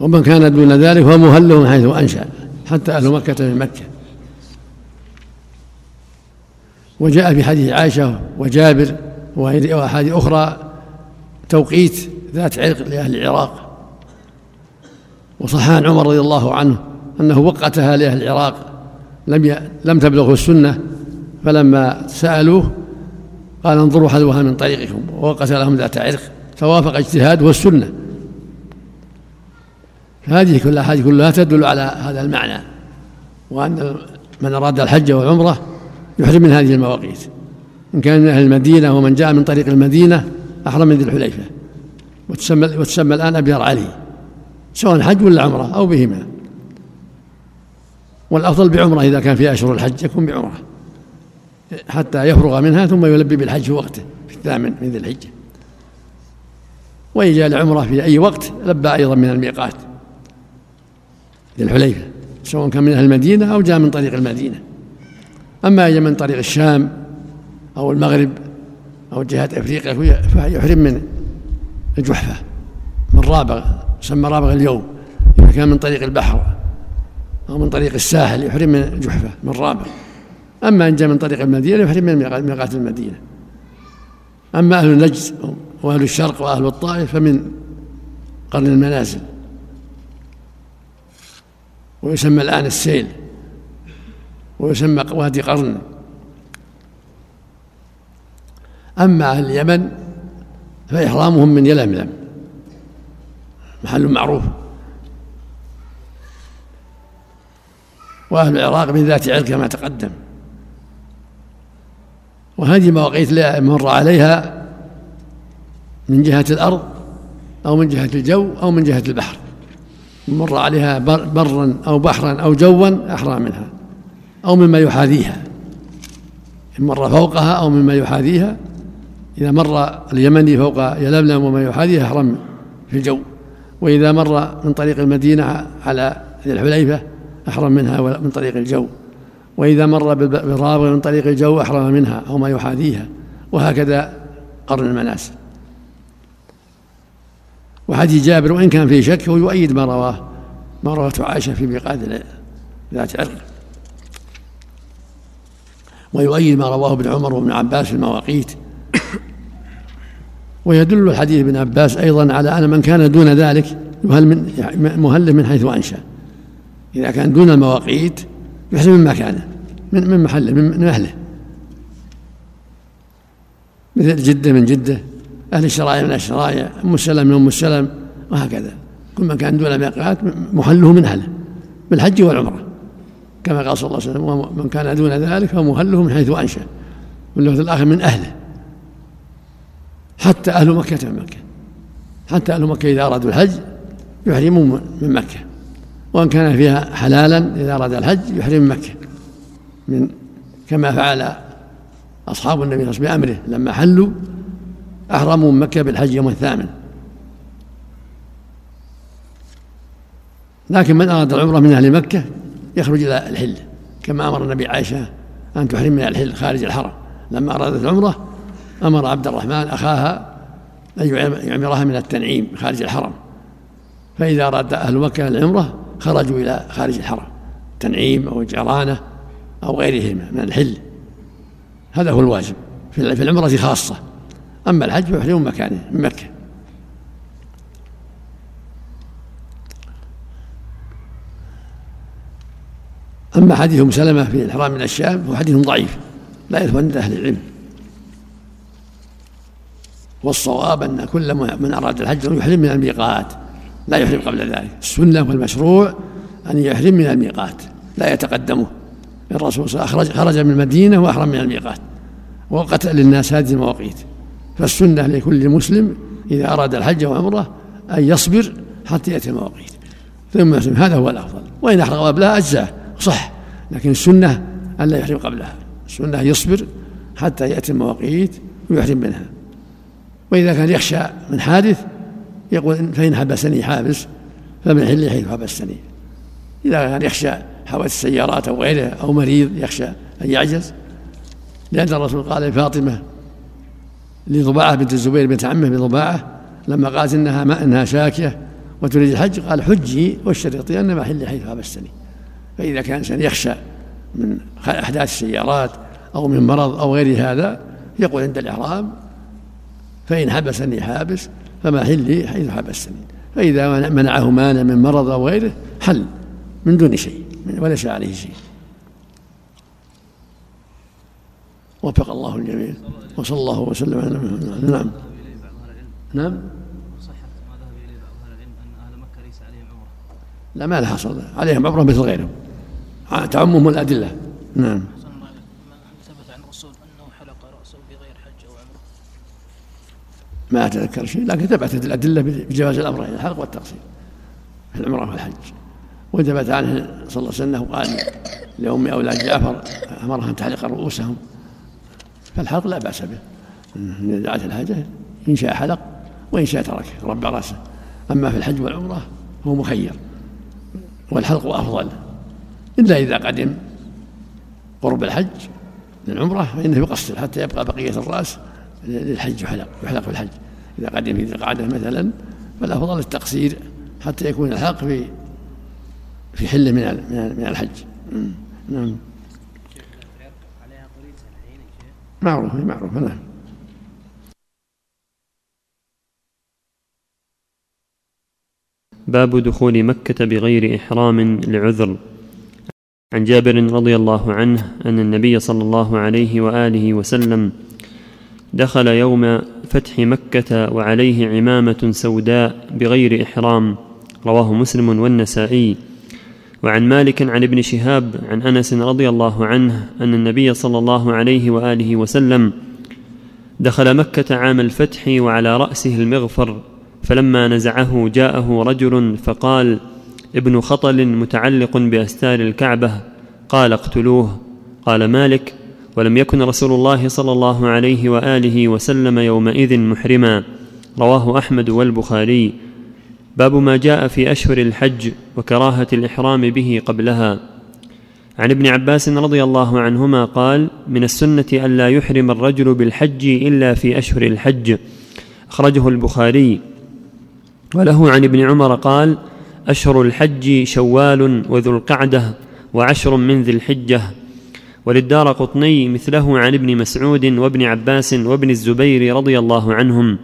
ومن كان دون ذلك فهو مهل من حيث أنشأ. حتى أهل مكة من مكة. وجاء في حديث عائشة وجابر وأحاديث أخرى توقيت ذات عرق لأهل العراق. وصح عن عمر رضي الله عنه أنه وقتها لأهل العراق لم لم تبلغه السنة فلما سألوه قال انظروا حذوها من طريقكم ووقت لهم ذات عرق فوافق اجتهاد والسنة. هذه كلها هذه كلها تدل على هذا المعنى وأن من أراد الحج والعمرة يحرم من هذه المواقيت. إن كان من أهل المدينة ومن جاء من طريق المدينة أحرم من ذي الحليفة. وتسمى وتسمى الآن أبيار علي سواء حج ولا عمرة أو بهما. والأفضل بعمرة إذا كان في أشهر الحج يكون بعمرة حتى يفرغ منها ثم يلبي بالحج في وقته في الثامن من ذي الحجة. وإن جاء العمرة في أي وقت لبى أيضا من الميقات. ذي الحليفة سواء كان من أهل المدينة أو جاء من طريق المدينة. أما إذا من طريق الشام أو المغرب أو جهات أفريقيا فيحرم من الجحفة من رابغ يسمى رابغ اليوم. إذا كان من طريق البحر أو من طريق الساحل يحرم من جحفة من رابغ. أما إن جاء من طريق المدينة يحرم من ميقات المدينة. أما أهل النجد وأهل الشرق وأهل الطائف فمن قرن المنازل. ويسمى الآن السيل ويسمى وادي قرن. أما أهل اليمن فإحرامهم من يلملم محل معروف. وأهل العراق من ذات عرق كما تقدم. وهذه مواقيت لا مر عليها من جهة الأرض أو من جهة الجو أو من جهة البحر. مر عليها برا أو بحرا أو جوا أحرى منها أو مما يحاذيها. إن مر فوقها أو مما يحاذيها إذا مر اليمني فوق يلملم وما يحاذيها أحرم في الجو. وإذا مر من طريق المدينة على الحليفة أحرم منها من طريق الجو. وإذا مر بالرابغ من طريق الجو أحرم منها أو ما يحاذيها. وهكذا قرن المناسك وحديث جابر وإن كان فيه شك هو يؤيد ما رواه ما روته عائشة في ميقات ذات عرق ويؤيد ما رواه ابن عمر وابن عباس في المواقيت ويدل الحديث ابن عباس أيضا على أن من كان دون ذلك يهل من مهل من حيث أنشأ. إذا كان دون المواقيت يحسب من مكانه من من محله من أهله. مثل جدة من جدة. أهل الشرايع من الشرايع أم السلم من أم السلم وهكذا. كل من كان دون ميقات محله من أهله بالحج والعمرة. كما قال صلى الله عليه وسلم ومن كان دون ذلك فمهله من حيث أنشأ واللفظ الآخر من أهله. حتى أهل مكة من مكة. حتى أهل مكة إذا أرادوا الحج يحرمون من مكة. وإن كان فيها حلالا إذا أراد الحج يحرم من مكة. من كما فعل أصحاب النبي صلى الله عليه وسلم بأمره لما حلوا أحرموا من مكة بالحج يوم الثامن. لكن من أراد العمرة من أهل مكة يخرج إلى الحل. كما أمر النبي عائشة أن تحرم من الحل خارج الحرم. لما أرادت العمرة أمر عبد الرحمن أخاها أن يعمرها من التنعيم خارج الحرم. فإذا أراد أهل مكة العمرة خرجوا إلى خارج الحرم. تنعيم أو جرانة أو غيرهما من الحل. هذا هو الواجب في العمرة خاصة. أما الحج فيحرم مكانه من مكة. أما حديث أم سلمة في الإحرام من الشام فهو حديث ضعيف لا يثبت عند أهل العلم. والصواب أن كل من أراد الحج يحرم من الميقات لا يحرم قبل ذلك. السنة والمشروع أن يحرم من الميقات لا يتقدمه. الرسول صلى الله عليه وسلم خرج من المدينة وأحرم من الميقات. وقتل للناس هذه المواقيت. فالسنة لكل مسلم إذا أراد الحج وعمرة أن يصبر حتى يأتي المواقيت. ثم يسلم هذا هو الأفضل. وإن أحرق قبلها أجزاه صح. لكن السنة أن لا يحرم قبلها. السنة يصبر حتى يأتي المواقيت ويحرم منها. وإذا كان يخشى من حادث يقول فإن حبسني حابس فمن حل حيث حبستني إذا كان يخشى حوادث السيارات أو غيره أو مريض يخشى أن يعجز. لأن الرسول قال لفاطمة لضباعة بنت الزبير بنت عمه بضباعة لما قالت إنها ما إنها شاكية وتريد الحج قال حجي واشترطي أن محلي حيث حبستني. فإذا كان إنسان يخشى من أحداث السيارات أو من مرض أو غير هذا يقول عند الإحرام فإن حبسني حابس فما حلي حيث حبستني. فإذا منعه مانع من مرض أو غيره حل من دون شيء وليس عليه شيء. وفق الله الجميع وصلى الله وسلم على نبينا نعم. نعم. لا ما لها حصل عليهم عمرة مثل غيرهم. تعمهم الأدلة. نعم. ما أتذكر شيء لكن ثبتت الأدلة بجواز الأمرين الحلق والتقصير في العمرة والحج. وثبت عنه صلى الله عليه وسلم قال لأم أولاد جعفر أمرها أن تحلق رؤوسهم. فالحلق لا بأس به. إن دعت الحاجة إن شاء حلق وإن شاء ترك رب رأسه. أما في الحج والعمرة هو مخير والحلق أفضل. إلا إذا قدم قرب الحج للعمرة فإنه يقصر حتى يبقى بقية الرأس للحج يحلق يحلق في الحج. إذا قدم في القعدة مثلا فالأفضل التقصير حتى يكون الحلق في في حل من من الحج. نعم. معروفة معروفة نعم. باب دخول مكة بغير إحرام لعذر. عن جابر رضي الله عنه أن النبي صلى الله عليه وآله وسلم دخل يوم فتح مكة وعليه عمامة سوداء بغير إحرام. رواه مسلم والنسائي. وعن مالك عن ابن شهاب عن أنس رضي الله عنه أن النبي صلى الله عليه وآله وسلم دخل مكة عام الفتح وعلى رأسه المغفر فلما نزعه جاءه رجل فقال ابن خطل متعلق بأستار الكعبة قال اقتلوه قال مالك ولم يكن رسول الله صلى الله عليه وآله وسلم يومئذ محرما رواه أحمد والبخاري. باب ما جاء في أشهر الحج وكراهة الإحرام به قبلها. عن ابن عباس رضي الله عنهما قال من السنة الا يحرم الرجل بالحج إلا في أشهر الحج. أخرجه البخاري. وله عن ابن عمر قال أشهر الحج شوال وذو القعدة وعشر من ذي الحجة. وللدار قطني مثله عن ابن مسعود وابن عباس وابن الزبير رضي الله عنهم.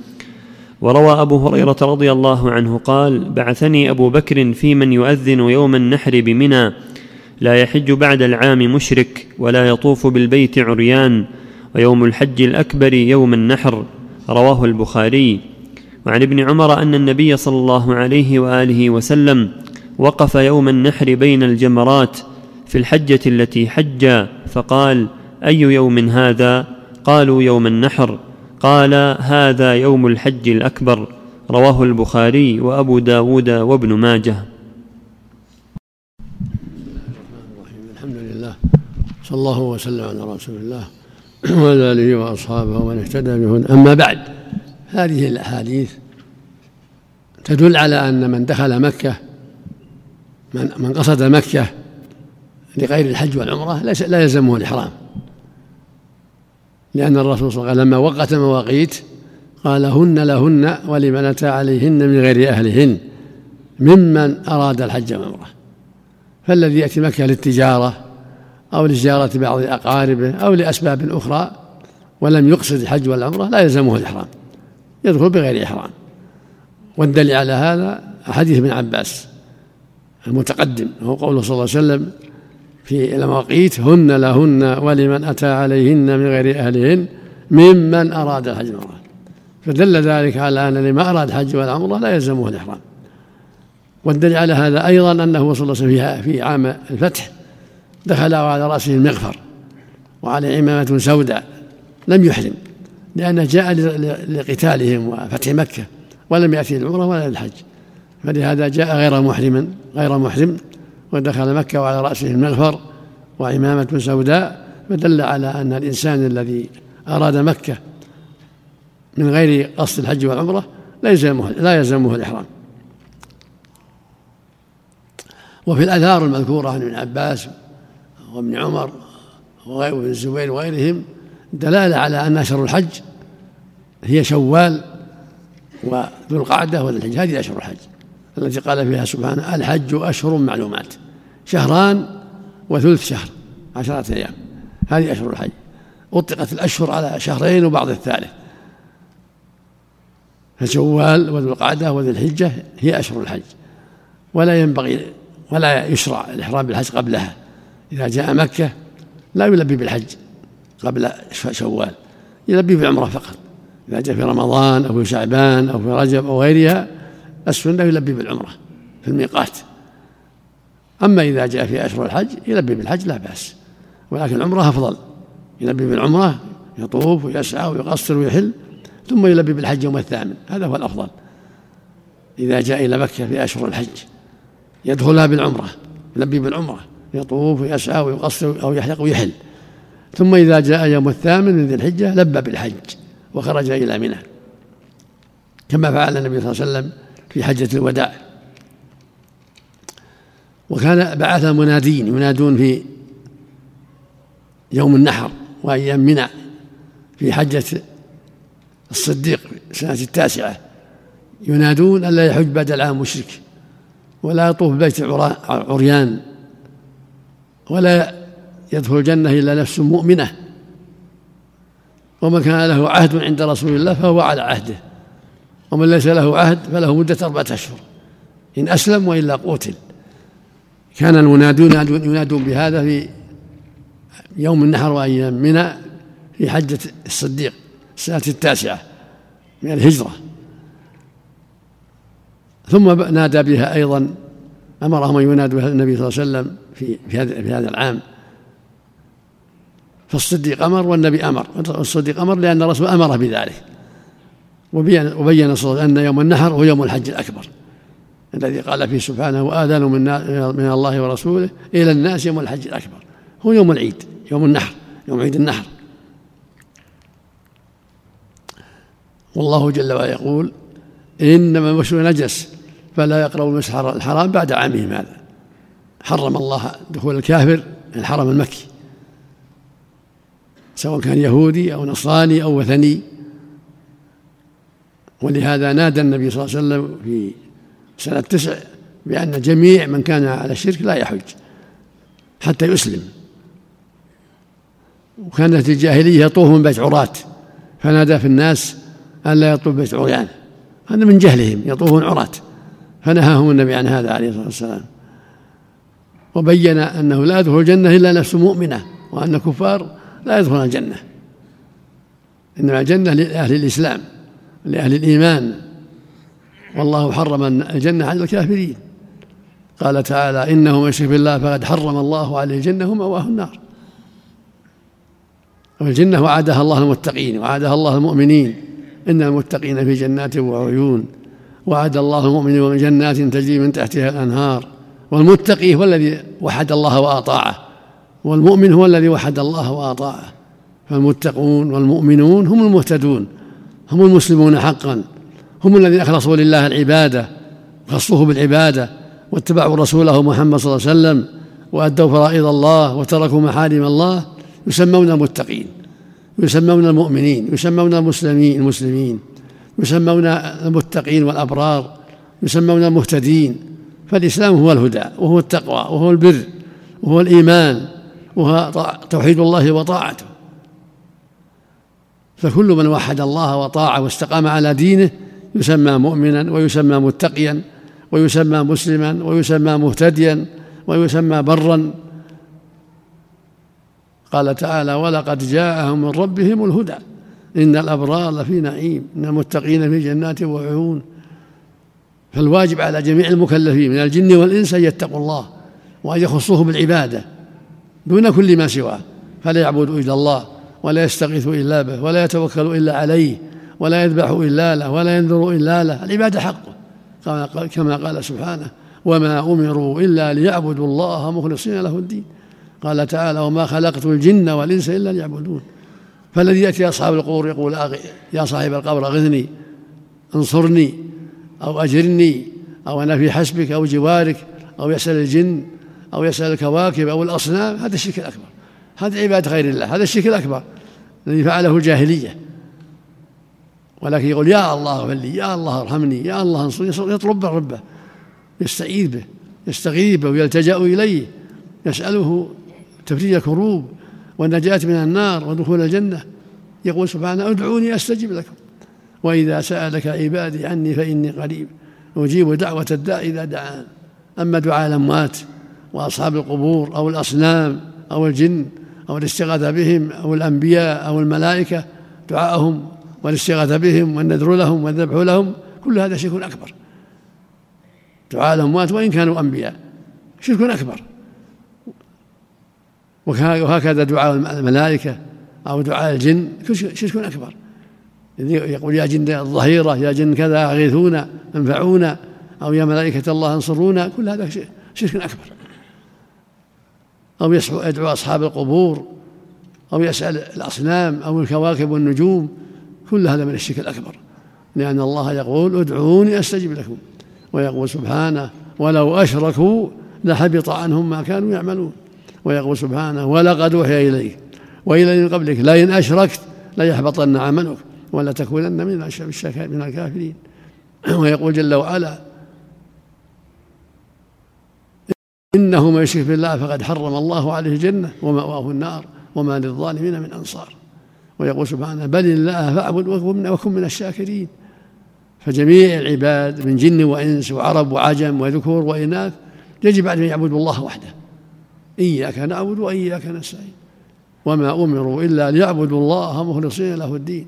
وروى أبو هريرة رضي الله عنه قال بعثني أبو بكر في من يؤذن يوم النحر بمنى لا يحج بعد العام مشرك ولا يطوف بالبيت عريان ويوم الحج الأكبر يوم النحر رواه البخاري. وعن ابن عمر أن النبي صلى الله عليه وآله وسلم وقف يوم النحر بين الجمرات في الحجة التي حج فقال أي يوم هذا؟ قالوا يوم النحر. قال هذا يوم الحج الأكبر. رواه البخاري وأبو داود وابن ماجه. الحمد لله صلى الله وسلم على رسول الله وعلى آله وأصحابه ومن اهتدى بهن أما بعد هذه الأحاديث تدل على أن من دخل مكة من من قصد مكة لغير الحج والعمرة ليس لا يلزمه الإحرام. لأن الرسول صلى الله عليه وسلم لما وقت المواقيت قال هن لهن ولمن أتى عليهن من غير أهلهن ممن أراد الحج والعمرة. فالذي يأتي مكة للتجارة أو لزيارة بعض أقاربه أو لأسباب أخرى ولم يقصد الحج والعمرة لا يلزمه الإحرام يدخل بغير إحرام. والدليل على هذا حديث ابن عباس المتقدم وهو قوله صلى الله عليه وسلم في المواقيت هن لهن ولمن أتى عليهن من غير أهلهن ممن أراد الحج والعمرة فدل ذلك على أن لما أراد الحج والعمرة لا يلزمه الإحرام. والدليل على هذا أيضا أنه صلى الله عليه وسلم في عام الفتح دخل وعلى رأسه المغفر وعلى عمامة سوداء لم يحرم لأنه جاء لقتالهم وفتح مكة ولم يأتي العمرة ولا الحج فلهذا جاء غير محرما غير محرم ودخل مكة وعلى رأسه المغفر وعمامة سوداء فدل على أن الإنسان الذي أراد مكة من غير قصد الحج والعمرة لا يلزمه لا يلزمه الإحرام. وفي الآثار المذكورة عن ابن عباس وابن عمر وابن الزبير وغيرهم دلالة على أن أشهر الحج هي شوال وذو القعدة وذو الحج. هذه أشهر الحج. التي قال فيها سبحانه الحج أشهر معلومات شهران وثلث شهر عشرة أيام هذه أشهر الحج. أطلقت الأشهر على شهرين وبعض الثالث. فشوال وذو القعدة وذو الحجة هي أشهر الحج. ولا ينبغي ولا يشرع الإحرام بالحج قبلها. إذا جاء مكة لا يلبي بالحج قبل شوال يلبي بالعمرة فقط. إذا جاء في رمضان أو في شعبان أو في رجب أو غيرها السنة يلبي بالعمرة في الميقات. أما إذا جاء في أشهر الحج يلبي بالحج لا بأس ولكن العمرة أفضل. يلبي بالعمرة يطوف ويسعى ويقصر ويحل ثم يلبي بالحج يوم الثامن هذا هو الأفضل. إذا جاء إلى مكة في أشهر الحج يدخلها بالعمرة يلبي بالعمرة يطوف ويسعى ويقصر أو يحلق ويحل. ثم إذا جاء يوم الثامن من ذي الحجة لبى بالحج وخرج إلى منى. كما فعل النبي صلى الله عليه وسلم في حجة الوداع. وكان بعث منادين ينادون في يوم النحر وأيام منى في حجة الصديق سنة التاسعة. ينادون ألا يحج بعد العام مشرك ولا يطوف بيت عريان ولا يدخل الجنة إلا نفس مؤمنة. ومن كان له عهد عند رسول الله فهو على عهده. ومن ليس له عهد فله مدة أربعة أشهر. إن أسلم وإلا قتل. كان المنادون ينادون بهذا في يوم النحر وأيام منى في حجة الصديق السنة التاسعة من الهجرة. ثم نادى بها أيضا أمرهم أن ينادوا بها النبي صلى الله عليه وسلم في في هذا في هذا العام. فالصديق أمر والنبي أمر. الصديق أمر لأن الرسول أمره بذلك. وبين وبين صلى الله عليه وسلم أن يوم النحر هو يوم الحج الأكبر. الذي قال فيه سبحانه وآذان من من الله ورسوله إلى الناس يوم الحج الأكبر. هو يوم العيد يوم النحر يوم عيد النحر. والله جل وعلا يقول إنما المشرك نجس فلا يقربوا المسجد الحرام بعد عامهم هذا. حرم الله دخول الكافر الحرم المكي سواء كان يهودي أو نصراني أو وثني. ولهذا نادى النبي صلى الله عليه وسلم في سنة تسع بأن جميع من كان على الشرك لا يحج حتى يسلم. وكانت الجاهلية يطوف من بيت عراة فنادى في الناس ألا يطوف بيت عريان. هذا من جهلهم يطوفون عراة فنهاهم النبي عن هذا عليه الصلاة والسلام. وبين أنه لا يدخل الجنة إلا نفس مؤمنة وأن الكفار لا يدخلون الجنة. إنما الجنة لأهل الإسلام. لأهل الإيمان. والله حرم الجنة على الكافرين. قال تعالى إنه من يشرك بالله فقد حرم الله عليه الجنة ومأواه النار. والجنة وعدها الله المتقين وعدها الله المؤمنين. إن المتقين في جنات وعيون. وعد الله المؤمنين ومن جنات تجري من تحتها الأنهار. والمتقي هو الذي وحد الله وأطاعه. والمؤمن هو الذي وحد الله وأطاعه. فالمتقون والمؤمنون هم المهتدون. هم المسلمون حقا. هم الذين أخلصوا لله العبادة خصوه بالعبادة واتبعوا رسوله محمد صلى الله عليه وسلم وأدوا فرائض الله وتركوا محارم الله. يسمون المتقين يسمون المؤمنين يسمون المسلمين المسلمين. يسمون المتقين والأبرار يسمون المهتدين. فالإسلام هو الهدى وهو التقوى وهو البر وهو الإيمان وهو توحيد الله وطاعته. فكل من وحد الله وطاعه واستقام على دينه يسمى مؤمنا ويسمى متقيا ويسمى مسلما ويسمى مهتديا ويسمى برا. قال تعالى ولقد جاءهم من ربهم الهدى. إن الأبرار لفي نعيم إن المتقين في جنات وعيون. فالواجب على جميع المكلفين من الجن والإنس أن يتقوا الله وأن يخصوه بالعبادة دون كل ما سواه. فلا يعبدوا إلا الله. ولا يستغيثوا إلا به ولا يتوكلوا إلا عليه ولا يذبحوا إلا له ولا ينذروا إلا له. العبادة حقه كما قال سبحانه وما أمروا إلا ليعبدوا الله مخلصين له الدين. قال تعالى وما خلقت الجن والإنس إلا ليعبدون. فالذي يأتي أصحاب القبور يقول يا صاحب القبر أغثني انصرني أو أجرني أو أنا في حسبك أو جوارك أو يسأل الجن أو يسأل الكواكب أو الأصنام. هذا الشرك الأكبر. هذا عبادة غير الله هذا الشرك الأكبر. الذي فعله الجاهلية. ولكن يقول يا الله اغفر لي يا الله ارحمني يا الله انصرني يطلب ربه يستعيذ به يستغيث به ويلتجأ إليه يسأله تفريج الكروب والنجاة من النار ودخول الجنة. يقول سبحانه ادعوني أستجب لكم وإذا سألك عبادي عني فإني قريب أجيب دعوة الداء إذا دعان. أما دعاء الأموات وأصحاب القبور أو الأصنام أو الجن أو الاستغاثة بهم أو الأنبياء أو الملائكة دعاءهم والاستغاثة بهم والنذر لهم والذبح لهم كل هذا شرك أكبر. دعاء الأموات وإن كانوا أنبياء شرك أكبر. وهكذا دعاء الملائكة أو دعاء الجن شرك أكبر. يقول يا جن الظهيرة يا جن كذا أغيثونا أنفعونا أو يا ملائكة الله أنصرونا كل هذا شرك أكبر. أو يدعو أصحاب القبور أو يسأل الأصنام أو الكواكب والنجوم كل هذا من الشرك الأكبر. لأن الله يقول ادعوني أستجب لكم. ويقول سبحانه ولو أشركوا لحبط عنهم ما كانوا يعملون. ويقول سبحانه ولقد أوحي إليك وإلى من قبلك لئن أشركت ليحبطن عملك ولا تكونن من من الكافرين. ويقول جل وعلا إنه من يشرك بالله فقد حرم الله عليه الجنة ومأواه النار وما للظالمين من أنصار. ويقول سبحانه بل الله فاعبد وكن من الشاكرين. فجميع العباد من جن وإنس وعرب وعجم وذكور وإناث يجب عليهم أن يعبدوا الله وحده. إياك نعبد وإياك نستعين. وما أمروا إلا ليعبدوا الله مخلصين له الدين.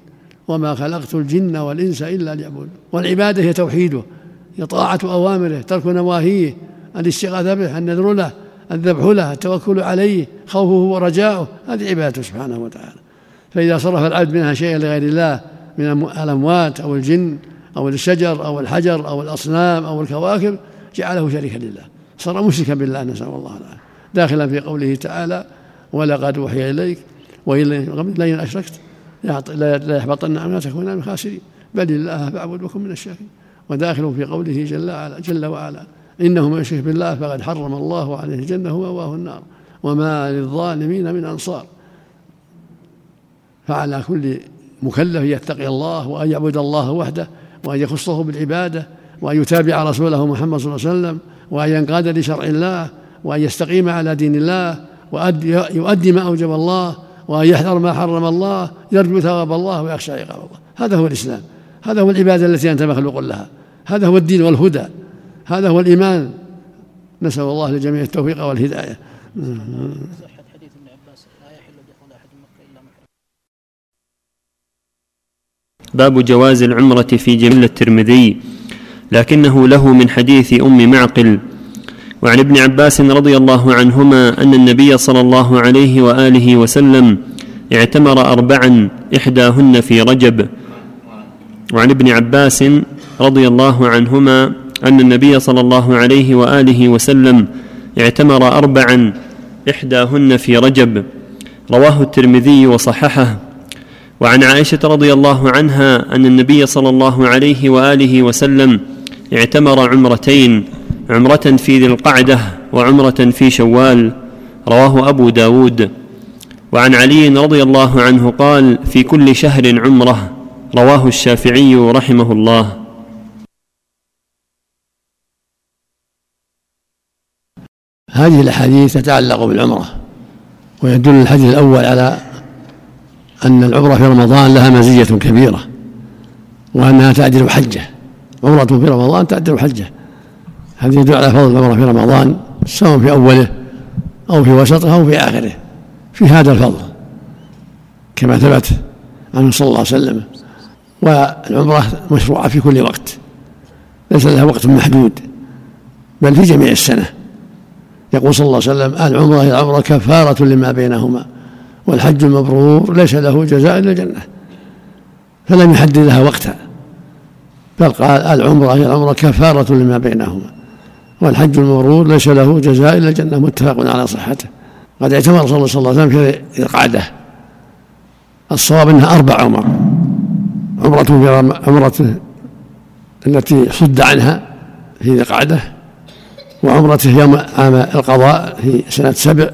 وما خلقت الجن والإنس إلا ليعبدوا. والعبادة هي توحيده. هي طاعة أوامره ترك نواهيه. الاستغاثة به النذر له الذبح له التوكل عليه خوفه ورجاؤه. هذه عبادته سبحانه وتعالى. فإذا صرف العبد منها شيئا لغير الله من الأموات أو الجن أو الشجر أو الحجر أو الأصنام أو الكواكب جعله شريكا لله. صار مشركا بالله نسأل الله العافية. داخلا في قوله تعالى ولقد أوحي إليك وإن لئن أشركت لا يحبطن عملك تكون من الخاسرين بل الله فاعبد وكن من الشاكرين. وداخل في قوله جل جل وعلا إنه من يشرك بالله فقد حرم الله عليه الجنة ومأواه النار وما للظالمين من أنصار. فعلى كل مكلف يتقي الله وأن يعبد الله وحده وأن يخصه بالعبادة وأن يتابع رسوله محمد صلى الله عليه وسلم وأن ينقاد لشرع الله وأن يستقيم على دين الله ويؤدي ما أوجب الله وأن يحذر ما حرم الله يرجو ثواب الله ويخشى عقاب الله. هذا هو الإسلام. هذا هو العبادة التي أنت مخلوق لها. هذا هو الدين والهدى. هذا هو الإيمان. نسأل الله لجميع التوفيق والهداية. باب جواز العمرة في جملة الترمذي. لكنه له من حديث أم معقل وعن ابن عباس رضي الله عنهما أن النبي صلى الله عليه وآله وسلم اعتمر أربعا إحداهن في رجب. وعن ابن عباس رضي الله عنهما أن النبي صلى الله عليه وآله وسلم اعتمر أربعا إحداهن في رجب. رواه الترمذي وصححه. وعن عائشة رضي الله عنها أن النبي صلى الله عليه وآله وسلم اعتمر عمرتين عمرة في ذي القعدة وعمرة في شوال. رواه أبو داود. وعن علي رضي الله عنه قال في كل شهر عمرة. رواه الشافعي رحمه الله. هذه الأحاديث تتعلق بالعمرة ويدل الحديث الأول على أن العمرة في رمضان لها مزية كبيرة وأنها تعدل حجة. عمرة في رمضان تعدل حجة. هذا يدل على فضل العمرة في رمضان سواء في أوله أو في وسطه أو في آخره في هذا الفضل كما ثبت عنه صلى الله عليه وسلم. والعمرة مشروعة في كل وقت ليس لها وقت محدود بل في جميع السنة. يقول صلى الله عليه وسلم العمرة هي العمرة كفارة لما بينهما والحج المبرور ليس له جزاء إلا الجنة. فلم يحدد لها وقتا بل قال العمرة هي العمرة كفارة لما بينهما والحج المبرور ليس له جزاء إلا الجنة. متفق على صحته. قد اعتمر صلى الله عليه وسلم في القعدة الصواب أنها أربع عمر. عمرة في عمرة التي صد عنها في القعدة. وعمرته يوم عام القضاء في سنة سبع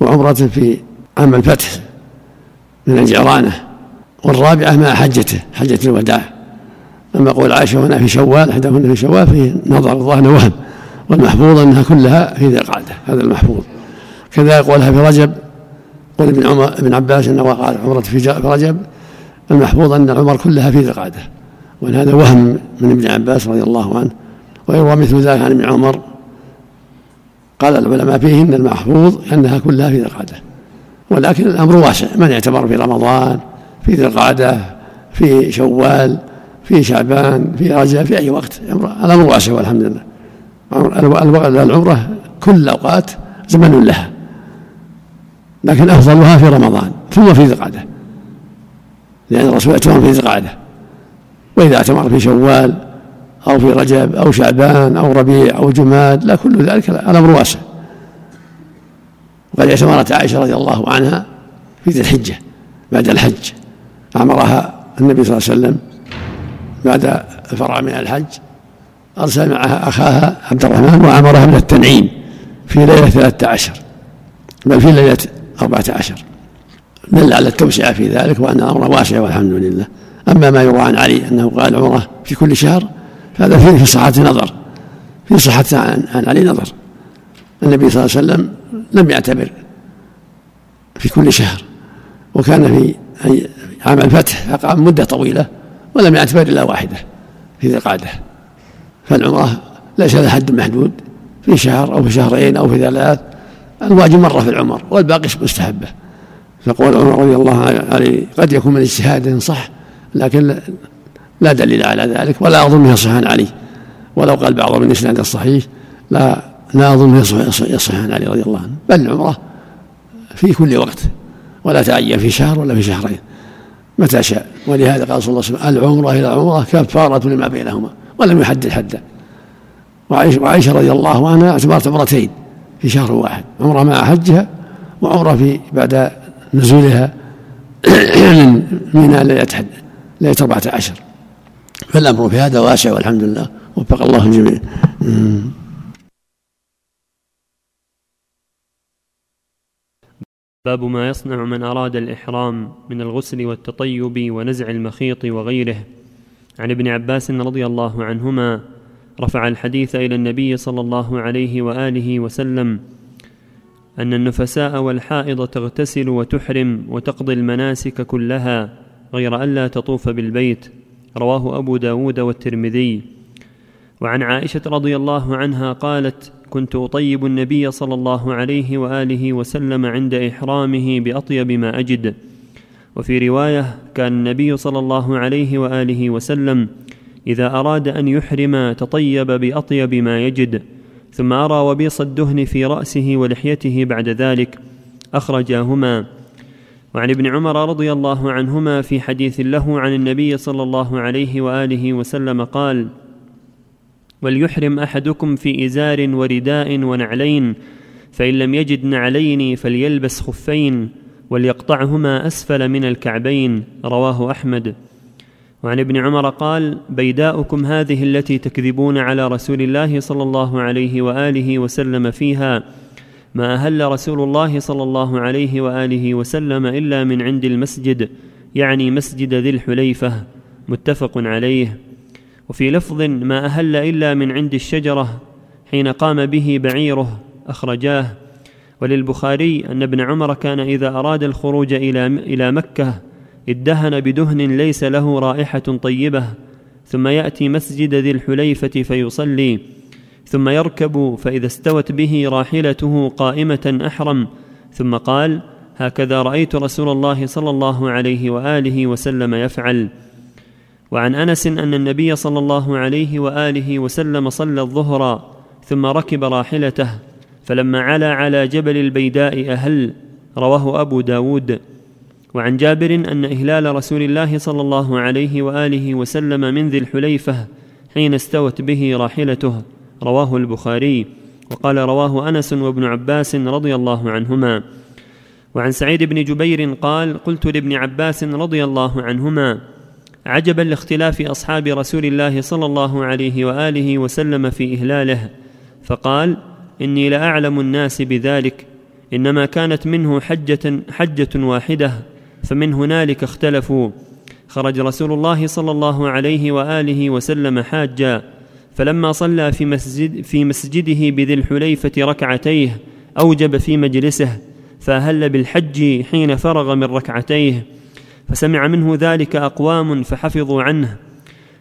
وعمرته في عام الفتح من الجيرانة والرابعة مع حجته حجة الوداع. أما قول عائشة هنا في شوال إحداهن في شوال في نظر الظاهر وهم والمحفوظ أنها كلها في ذي القعدة هذا المحفوظ. كذا قولها في رجب قول ابن عمر ابن عباس إنه قال عمرة في رجب. المحفوظ أن العمر كلها في ذي القعدة وأن هذا وهم من ابن عباس رضي الله عنه. ويروى مثل ذلك عن ابن عمر. قال العلماء فيه إن المحفوظ أنها كلها في ذي القعدة. ولكن الأمر واسع من اعتبر في رمضان في ذي القعدة في شوال في شعبان في رجب في أي وقت. الامر واسع والحمد لله. العمرة كل الاوقات زمن لها. لكن أفضلها في رمضان ثم في ذي القعدة. لأن الرسول اعتمر في ذي القعدة. وإذا اعتمر في شوال أو في رجب أو شعبان أو ربيع أو جماد لا كل ذلك الأمر واسع. وقد اعتمرت عائشة رضي الله عنها في ذي الحجة بعد الحج. أمرها النبي صلى الله عليه وسلم بعد الفرع من الحج أرسل معها أخاها عبد الرحمن وأمرها بالتنعيم في ليلة ثلاثة عشر. بل في ليلة أربعة عشر. دل على التوسعة في ذلك وأن الأمر واسع والحمد لله. أما ما يروى عن علي أنه قال عمرة في كل شهر هذا فيه في صحة نظر في صحة عن علي نظر. النبي صلى الله عليه وسلم لم يعتبر في كل شهر وكان في عام الفتح مدة طويلة ولم يعتبر إلا واحدة في ذي القعدة. فالعمرة ليس لها حد محدود في شهر أو في شهرين أو في ثلاث الواجب مرة في العمر والباقي مستحبة. فقول عمر رضي الله عنه قد يكون من اجتهاد صح لكن لا دليل على ذلك ولا أظنه يصح علي. ولو قال بعضهم من إسناد الصحيح لا لا أظنه يصح عن علي رضي الله عنه. بل العمرة في كل وقت ولا تعين في شهر ولا في شهرين متى شاء. ولهذا قال صلى الله عليه وسلم العمرة إلى العمرة كفارة لما بينهما ولم يحدد حدا. وعائشة رضي الله عنها اعتبرت عمرتين في شهر واحد عمرة مع حجها وعمرة في بعد نزولها من منى ليلة ليلة 14 فالأمر في هذا واسع والحمد لله. وفق الله الجميع. باب ما يصنع من أراد الإحرام من الغسل والتطيب ونزع المخيط وغيره. عن ابن عباس رضي الله عنهما رفع الحديث إلى النبي صلى الله عليه وآله وسلم أن النفساء والحائض تغتسل وتحرم وتقضي المناسك كلها غير الا تطوف بالبيت. رواه أبو داود والترمذي. وعن عائشة رضي الله عنها قالت كنت أطيب النبي صلى الله عليه وآله وسلم عند إحرامه بأطيب ما أجد وفي رواية كان النبي صلى الله عليه وآله وسلم إذا أراد أن يحرم تطيب بأطيب ما يجد ثم أرى وبيص الدهن في رأسه ولحيته بعد ذلك أخرجاهما وعن ابن عمر رضي الله عنهما في حديث له عن النبي صلى الله عليه وآله وسلم قال وليحرم أحدكم في إزار ورداء ونعلين فإن لم يجد نعلين فليلبس خفين وليقطعهما أسفل من الكعبين. رواه أحمد. وعن ابن عمر قال بيداؤكم هذه التي تكذبون على رسول الله صلى الله عليه وآله وسلم فيها ما أهل رسول الله صلى الله عليه وآله وسلم إلا من عند المسجد يعني مسجد ذي الحليفة متفق عليه. وفي لفظ ما أهل إلا من عند الشجرة حين قام به بعيره أخرجاه. وللبخاري أن ابن عمر كان إذا أراد الخروج إلى مكة ادهن بدهن ليس له رائحة طيبة ثم يأتي مسجد ذي الحليفة فيصلي. ثم يركب فإذا استوت به راحلته قائمة أحرم. ثم قال هكذا رأيت رسول الله صلى الله عليه وآله وسلم يفعل. وعن أنس أن النبي صلى الله عليه وآله وسلم صلى الظهر ثم ركب راحلته فلما علا على جبل البيداء أهل رواه أبو داود. وعن جابر أن إهلال رسول الله صلى الله عليه وآله وسلم من ذي الحليفة حين استوت به راحلته. رواه البخاري وقال رواه أنس وابن عباس رضي الله عنهما. وعن سعيد بن جبير قال قلت لابن عباس رضي الله عنهما عجبا لاختلاف أصحاب رسول الله صلى الله عليه وآله وسلم في إهلاله. فقال إني لأعلم الناس بذلك إنما كانت منه حجة حجة واحدة فمن هنالك اختلفوا. خرج رسول الله صلى الله عليه وآله وسلم حاجا. فلما صلى في مسجد في مسجده بذي الحليفة ركعتيه أوجب في مجلسه فأهل بالحج حين فرغ من ركعتيه فسمع منه ذلك أقوام فحفظوا عنه.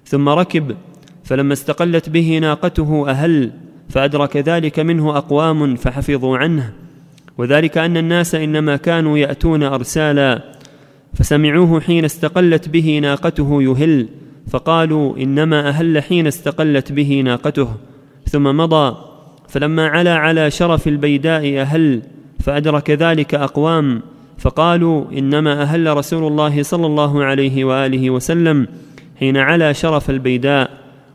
ثم ركب فلما استقلت به ناقته أهل فأدرك ذلك منه أقوام فحفظوا عنه. وذلك أن الناس إنما كانوا يأتون أرسالا فسمعوه حين استقلت به ناقته يهل. فقالوا إنما أهل حين استقلت به ناقته ثم مضى فلما علا على شرف البيداء أهل فأدرك ذلك أقوام فقالوا إنما أهل رسول الله صلى الله عليه وآله وسلم حين علا شرف البيداء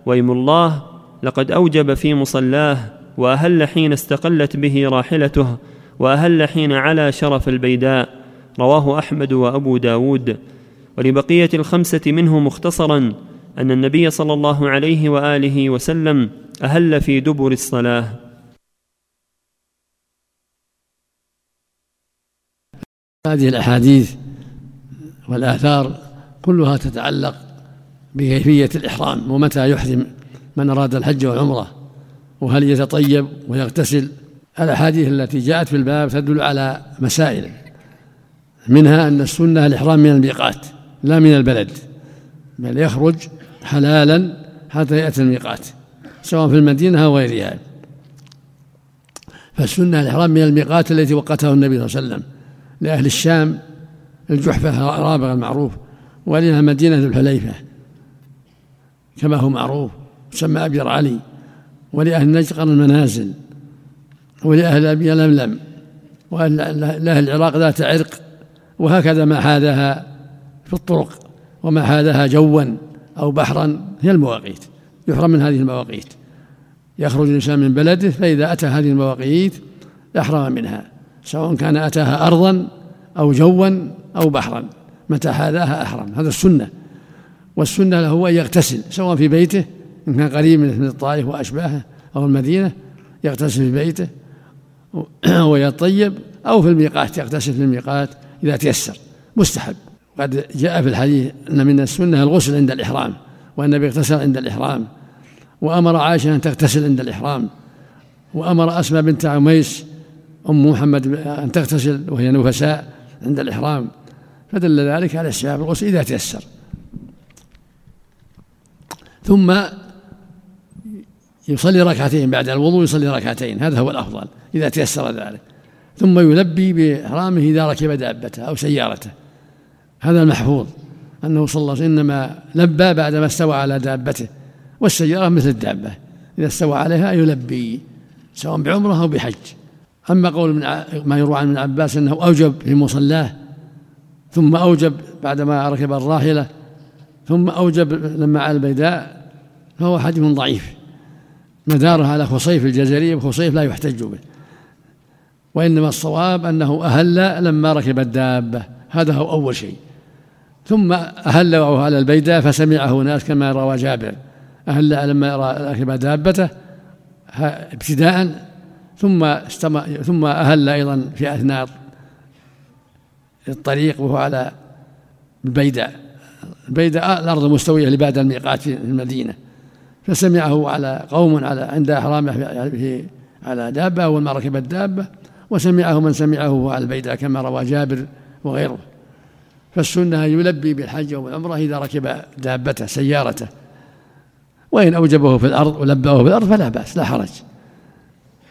ويم الله لقد أوجب في مصلاه وأهل حين استقلت به راحلته وأهل حين علا شرف البيداء رواه أحمد وأبو داود. ولبقية الخمسة منه مختصرا أن النبي صلى الله عليه وآله وسلم أهل في دبر الصلاة. هذه الأحاديث والآثار كلها تتعلق بكيفية الإحرام ومتى يحرم من أراد الحج والعمرة وهل يتطيب ويغتسل. الأحاديث التي جاءت في الباب تدل على مسائل منها أن السنة الإحرام من الميقات. لا من البلد بل يخرج حلالا حتى يأتي الميقات سواء في المدينة أو غيرها. فالسنة الإحرام من الميقات التي وقته النبي صلى الله عليه وسلم لأهل الشام الجحفة رابغ المعروف ولها مدينة الحليفة كما هو معروف تسمى أبير علي ولأهل نجد قرن المنازل ولأهل أبي لملم ولأهل العراق ذات عرق وهكذا ما حاذها في الطرق وما حاذها جوا أو بحرا هي المواقيت. يحرم من هذه المواقيت. يخرج الإنسان من بلده فإذا أتى هذه المواقيت يحرم منها سواء كان أتاها أرضا أو جوا أو بحرا. متى حاذاها أحرم. هذا السنة. والسنة له أن يغتسل سواء في بيته إن كان قريب من الطائف وأشباهه أو المدينة يغتسل في بيته ويطيب أو في الميقات يغتسل في الميقات إذا تيسر. مستحب. قد جاء في الحديث أن من السنة الغسل عند الإحرام وأن النبي اغتسل عند الإحرام وأمر عائشة أن تغتسل عند الإحرام وأمر أسماء بنت عميس أم محمد أن تغتسل وهي نفساء عند الإحرام. فدل ذلك على استحباب الغسل إذا تيسر. ثم يصلي ركعتين بعد الوضوء يصلي ركعتين هذا هو الأفضل إذا تيسر ذلك. ثم يلبي بإحرامه إذا ركب دابته أو سيارته. هذا المحفوظ أنه صلى الله عليه وسلم إنما لبى بعدما استوى على دابته والسيارة مثل الدابة إذا استوى عليها يلبي سواء بعمرة أو بحج. أما قول من ما يروى عن ابن عباس أنه أوجب في مصلاه ثم أوجب بعدما ركب الراحلة ثم أوجب لما على البيداء فهو حديث ضعيف. مداره على خصيف الجزري وخصيف لا يحتج به. وإنما الصواب أنه أهل لما ركب الدابة. هذا هو أول شيء. ثم أهل على البيداء فسمعه ناس كما روى جابر. أهل لما ركب دابته ابتداء ثم استمع ثم أهل أيضا في أثناء الطريق وهو على البيداء البيداء الأرض المستوية اللي بعد الميقات في المدينة. فسمعه على قوم على عند إحرامه في على دابة أول ما ركب الدابة وسمعه من سمعه على البيداء كما روى جابر وغيره. فالسنة أن يلبي بالحج أو بالعمرة إذا ركب دابته سيارته. وإن أوجبه في الأرض ولبأه في الأرض فلا بأس لا حرج.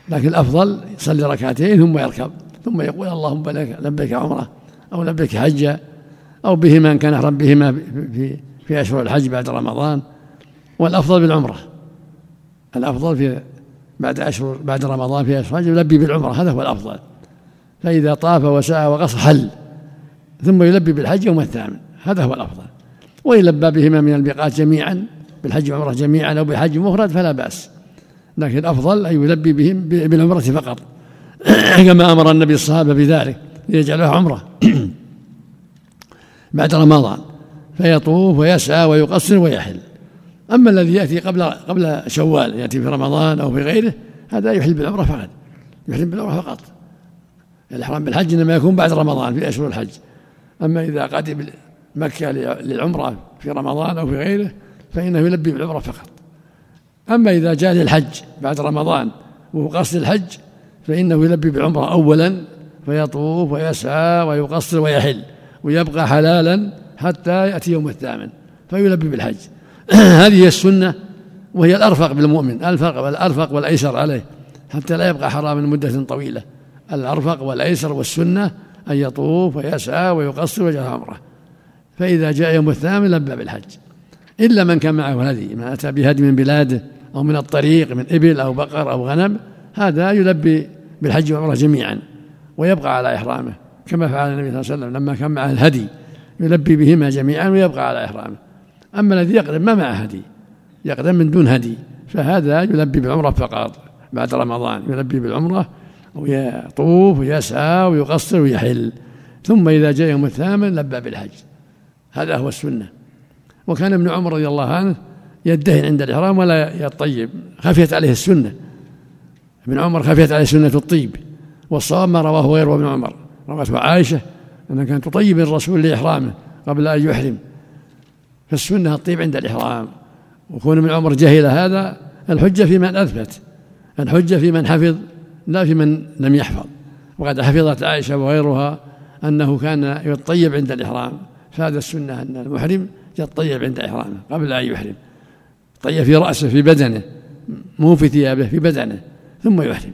لكن الأفضل يصلي ركعتين ثم يركب ثم يقول اللهم لك لبيك عمرة أو لبيك حجة أو بهما إن كان أحرم بهما في في أشهر الحج بعد رمضان. والأفضل بالعمرة. الأفضل في بعد أشهر بعد رمضان في أشهر الحج يلبي بالعمرة هذا هو الأفضل. فإذا طاف وسعى وقصر حل. ثم يلبي بالحج يوم الثامن. هذا هو الأفضل. وإن لبى بهما من الميقات جميعا بالحج والعمرة جميعا أو بحج مفرد فلا بأس. لكن الأفضل أن يلبي بهم بالعمرة فقط. كما أمر النبي الصحابة بذلك ليجعلها عمرة. بعد رمضان فيطوف ويسعى ويقصر ويحل. أما الذي يأتي قبل قبل شوال يأتي في رمضان أو في غيره هذا يحل بالعمرة فقط. يحل بالعمرة فقط. الإحرام بالحج إنما يكون بعد رمضان في أشهر الحج. أما إذا قدم مكة للعمرة في رمضان أو في غيره فإنه يلبي بالعمرة فقط. أما إذا جاء للحج بعد رمضان وهو قصد الحج فإنه يلبي بالعمرة أولا فيطوف ويسعى ويقصر ويحل ويبقى حلالا حتى يأتي يوم الثامن فيلبي بالحج. هذه السنة وهي الأرفق بالمؤمن الفرق والأرفق والأيسر عليه حتى لا يبقى حراما مدة طويلة. الأرفق والأيسر والسنة أن يطوف ويسعى ويقصر ويجعل عمره فإذا جاء يوم الثامن لبى بالحج. إلا من كان معه هدي من أتى بهدي من بلاده أو من الطريق من إبل أو بقر أو غنم هذا يلبي بالحج والعمرة جميعا ويبقى على إحرامه. كما فعل النبي صلى الله عليه وسلم لما كان معه الهدي يلبي بهما جميعا ويبقى على إحرامه. أما الذي يقدم ما معه هدي يقدم من دون هدي. فهذا يلبي بالعمرة فقط بعد رمضان يلبي بالعمرة ويطوف ويسعى ويقصر ويحل ثم إذا جاء يوم الثامن لبى بالحج. هذا هو السنة. وكان ابن عمر رضي الله عنه يدهن عند الإحرام ولا يطيب. خفيت عليه السنة. ابن عمر خفيت عليه سنة الطيب. والصواب ما رواه غيره ابن عمر. روته عائشة أنها كانت تطيب الرسول لإحرامه قبل أن يحرم. فالسنة الطيب عند الإحرام. وكون ابن عمر جهل هذا الحجة في من أثبت. الحجة في من حفظ. لا في من لم يحفظ. وقد حفظت عائشة وغيرها أنه كان يطيب عند الإحرام. فهذا السنة أن المحرم يطيب عند إحرامه قبل أن يحرم. طيب في رأسه في بدنه مو في ثيابه في بدنه ثم يحرم.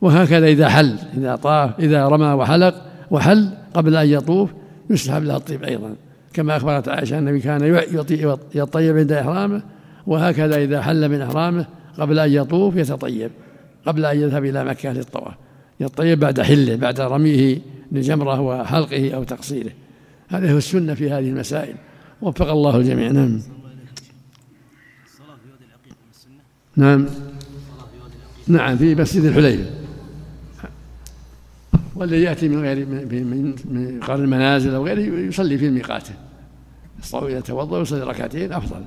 وهكذا إذا حل إذا طاف إذا رمى وحلق وحل قبل أن يطوف يسحب له الطيب أيضا. كما أخبرت عائشة النبي كان يطيب عند إحرامه. وهكذا إذا حل من إحرامه قبل أن يطوف يتطيب. قبل أن يذهب إلى مكة للطواف يطيب بعد حله بعد رميه للجمرة وحلقه أو تقصيره. هذا هو السنة في هذه المسائل. وفق الله الجميع نعم. نعم. نعم في مسجد الحليفة والذي يأتي من غير من قرن المنازل أو غيره يصلي في الميقات يتوضأ ويصلي ركعتين أفضل.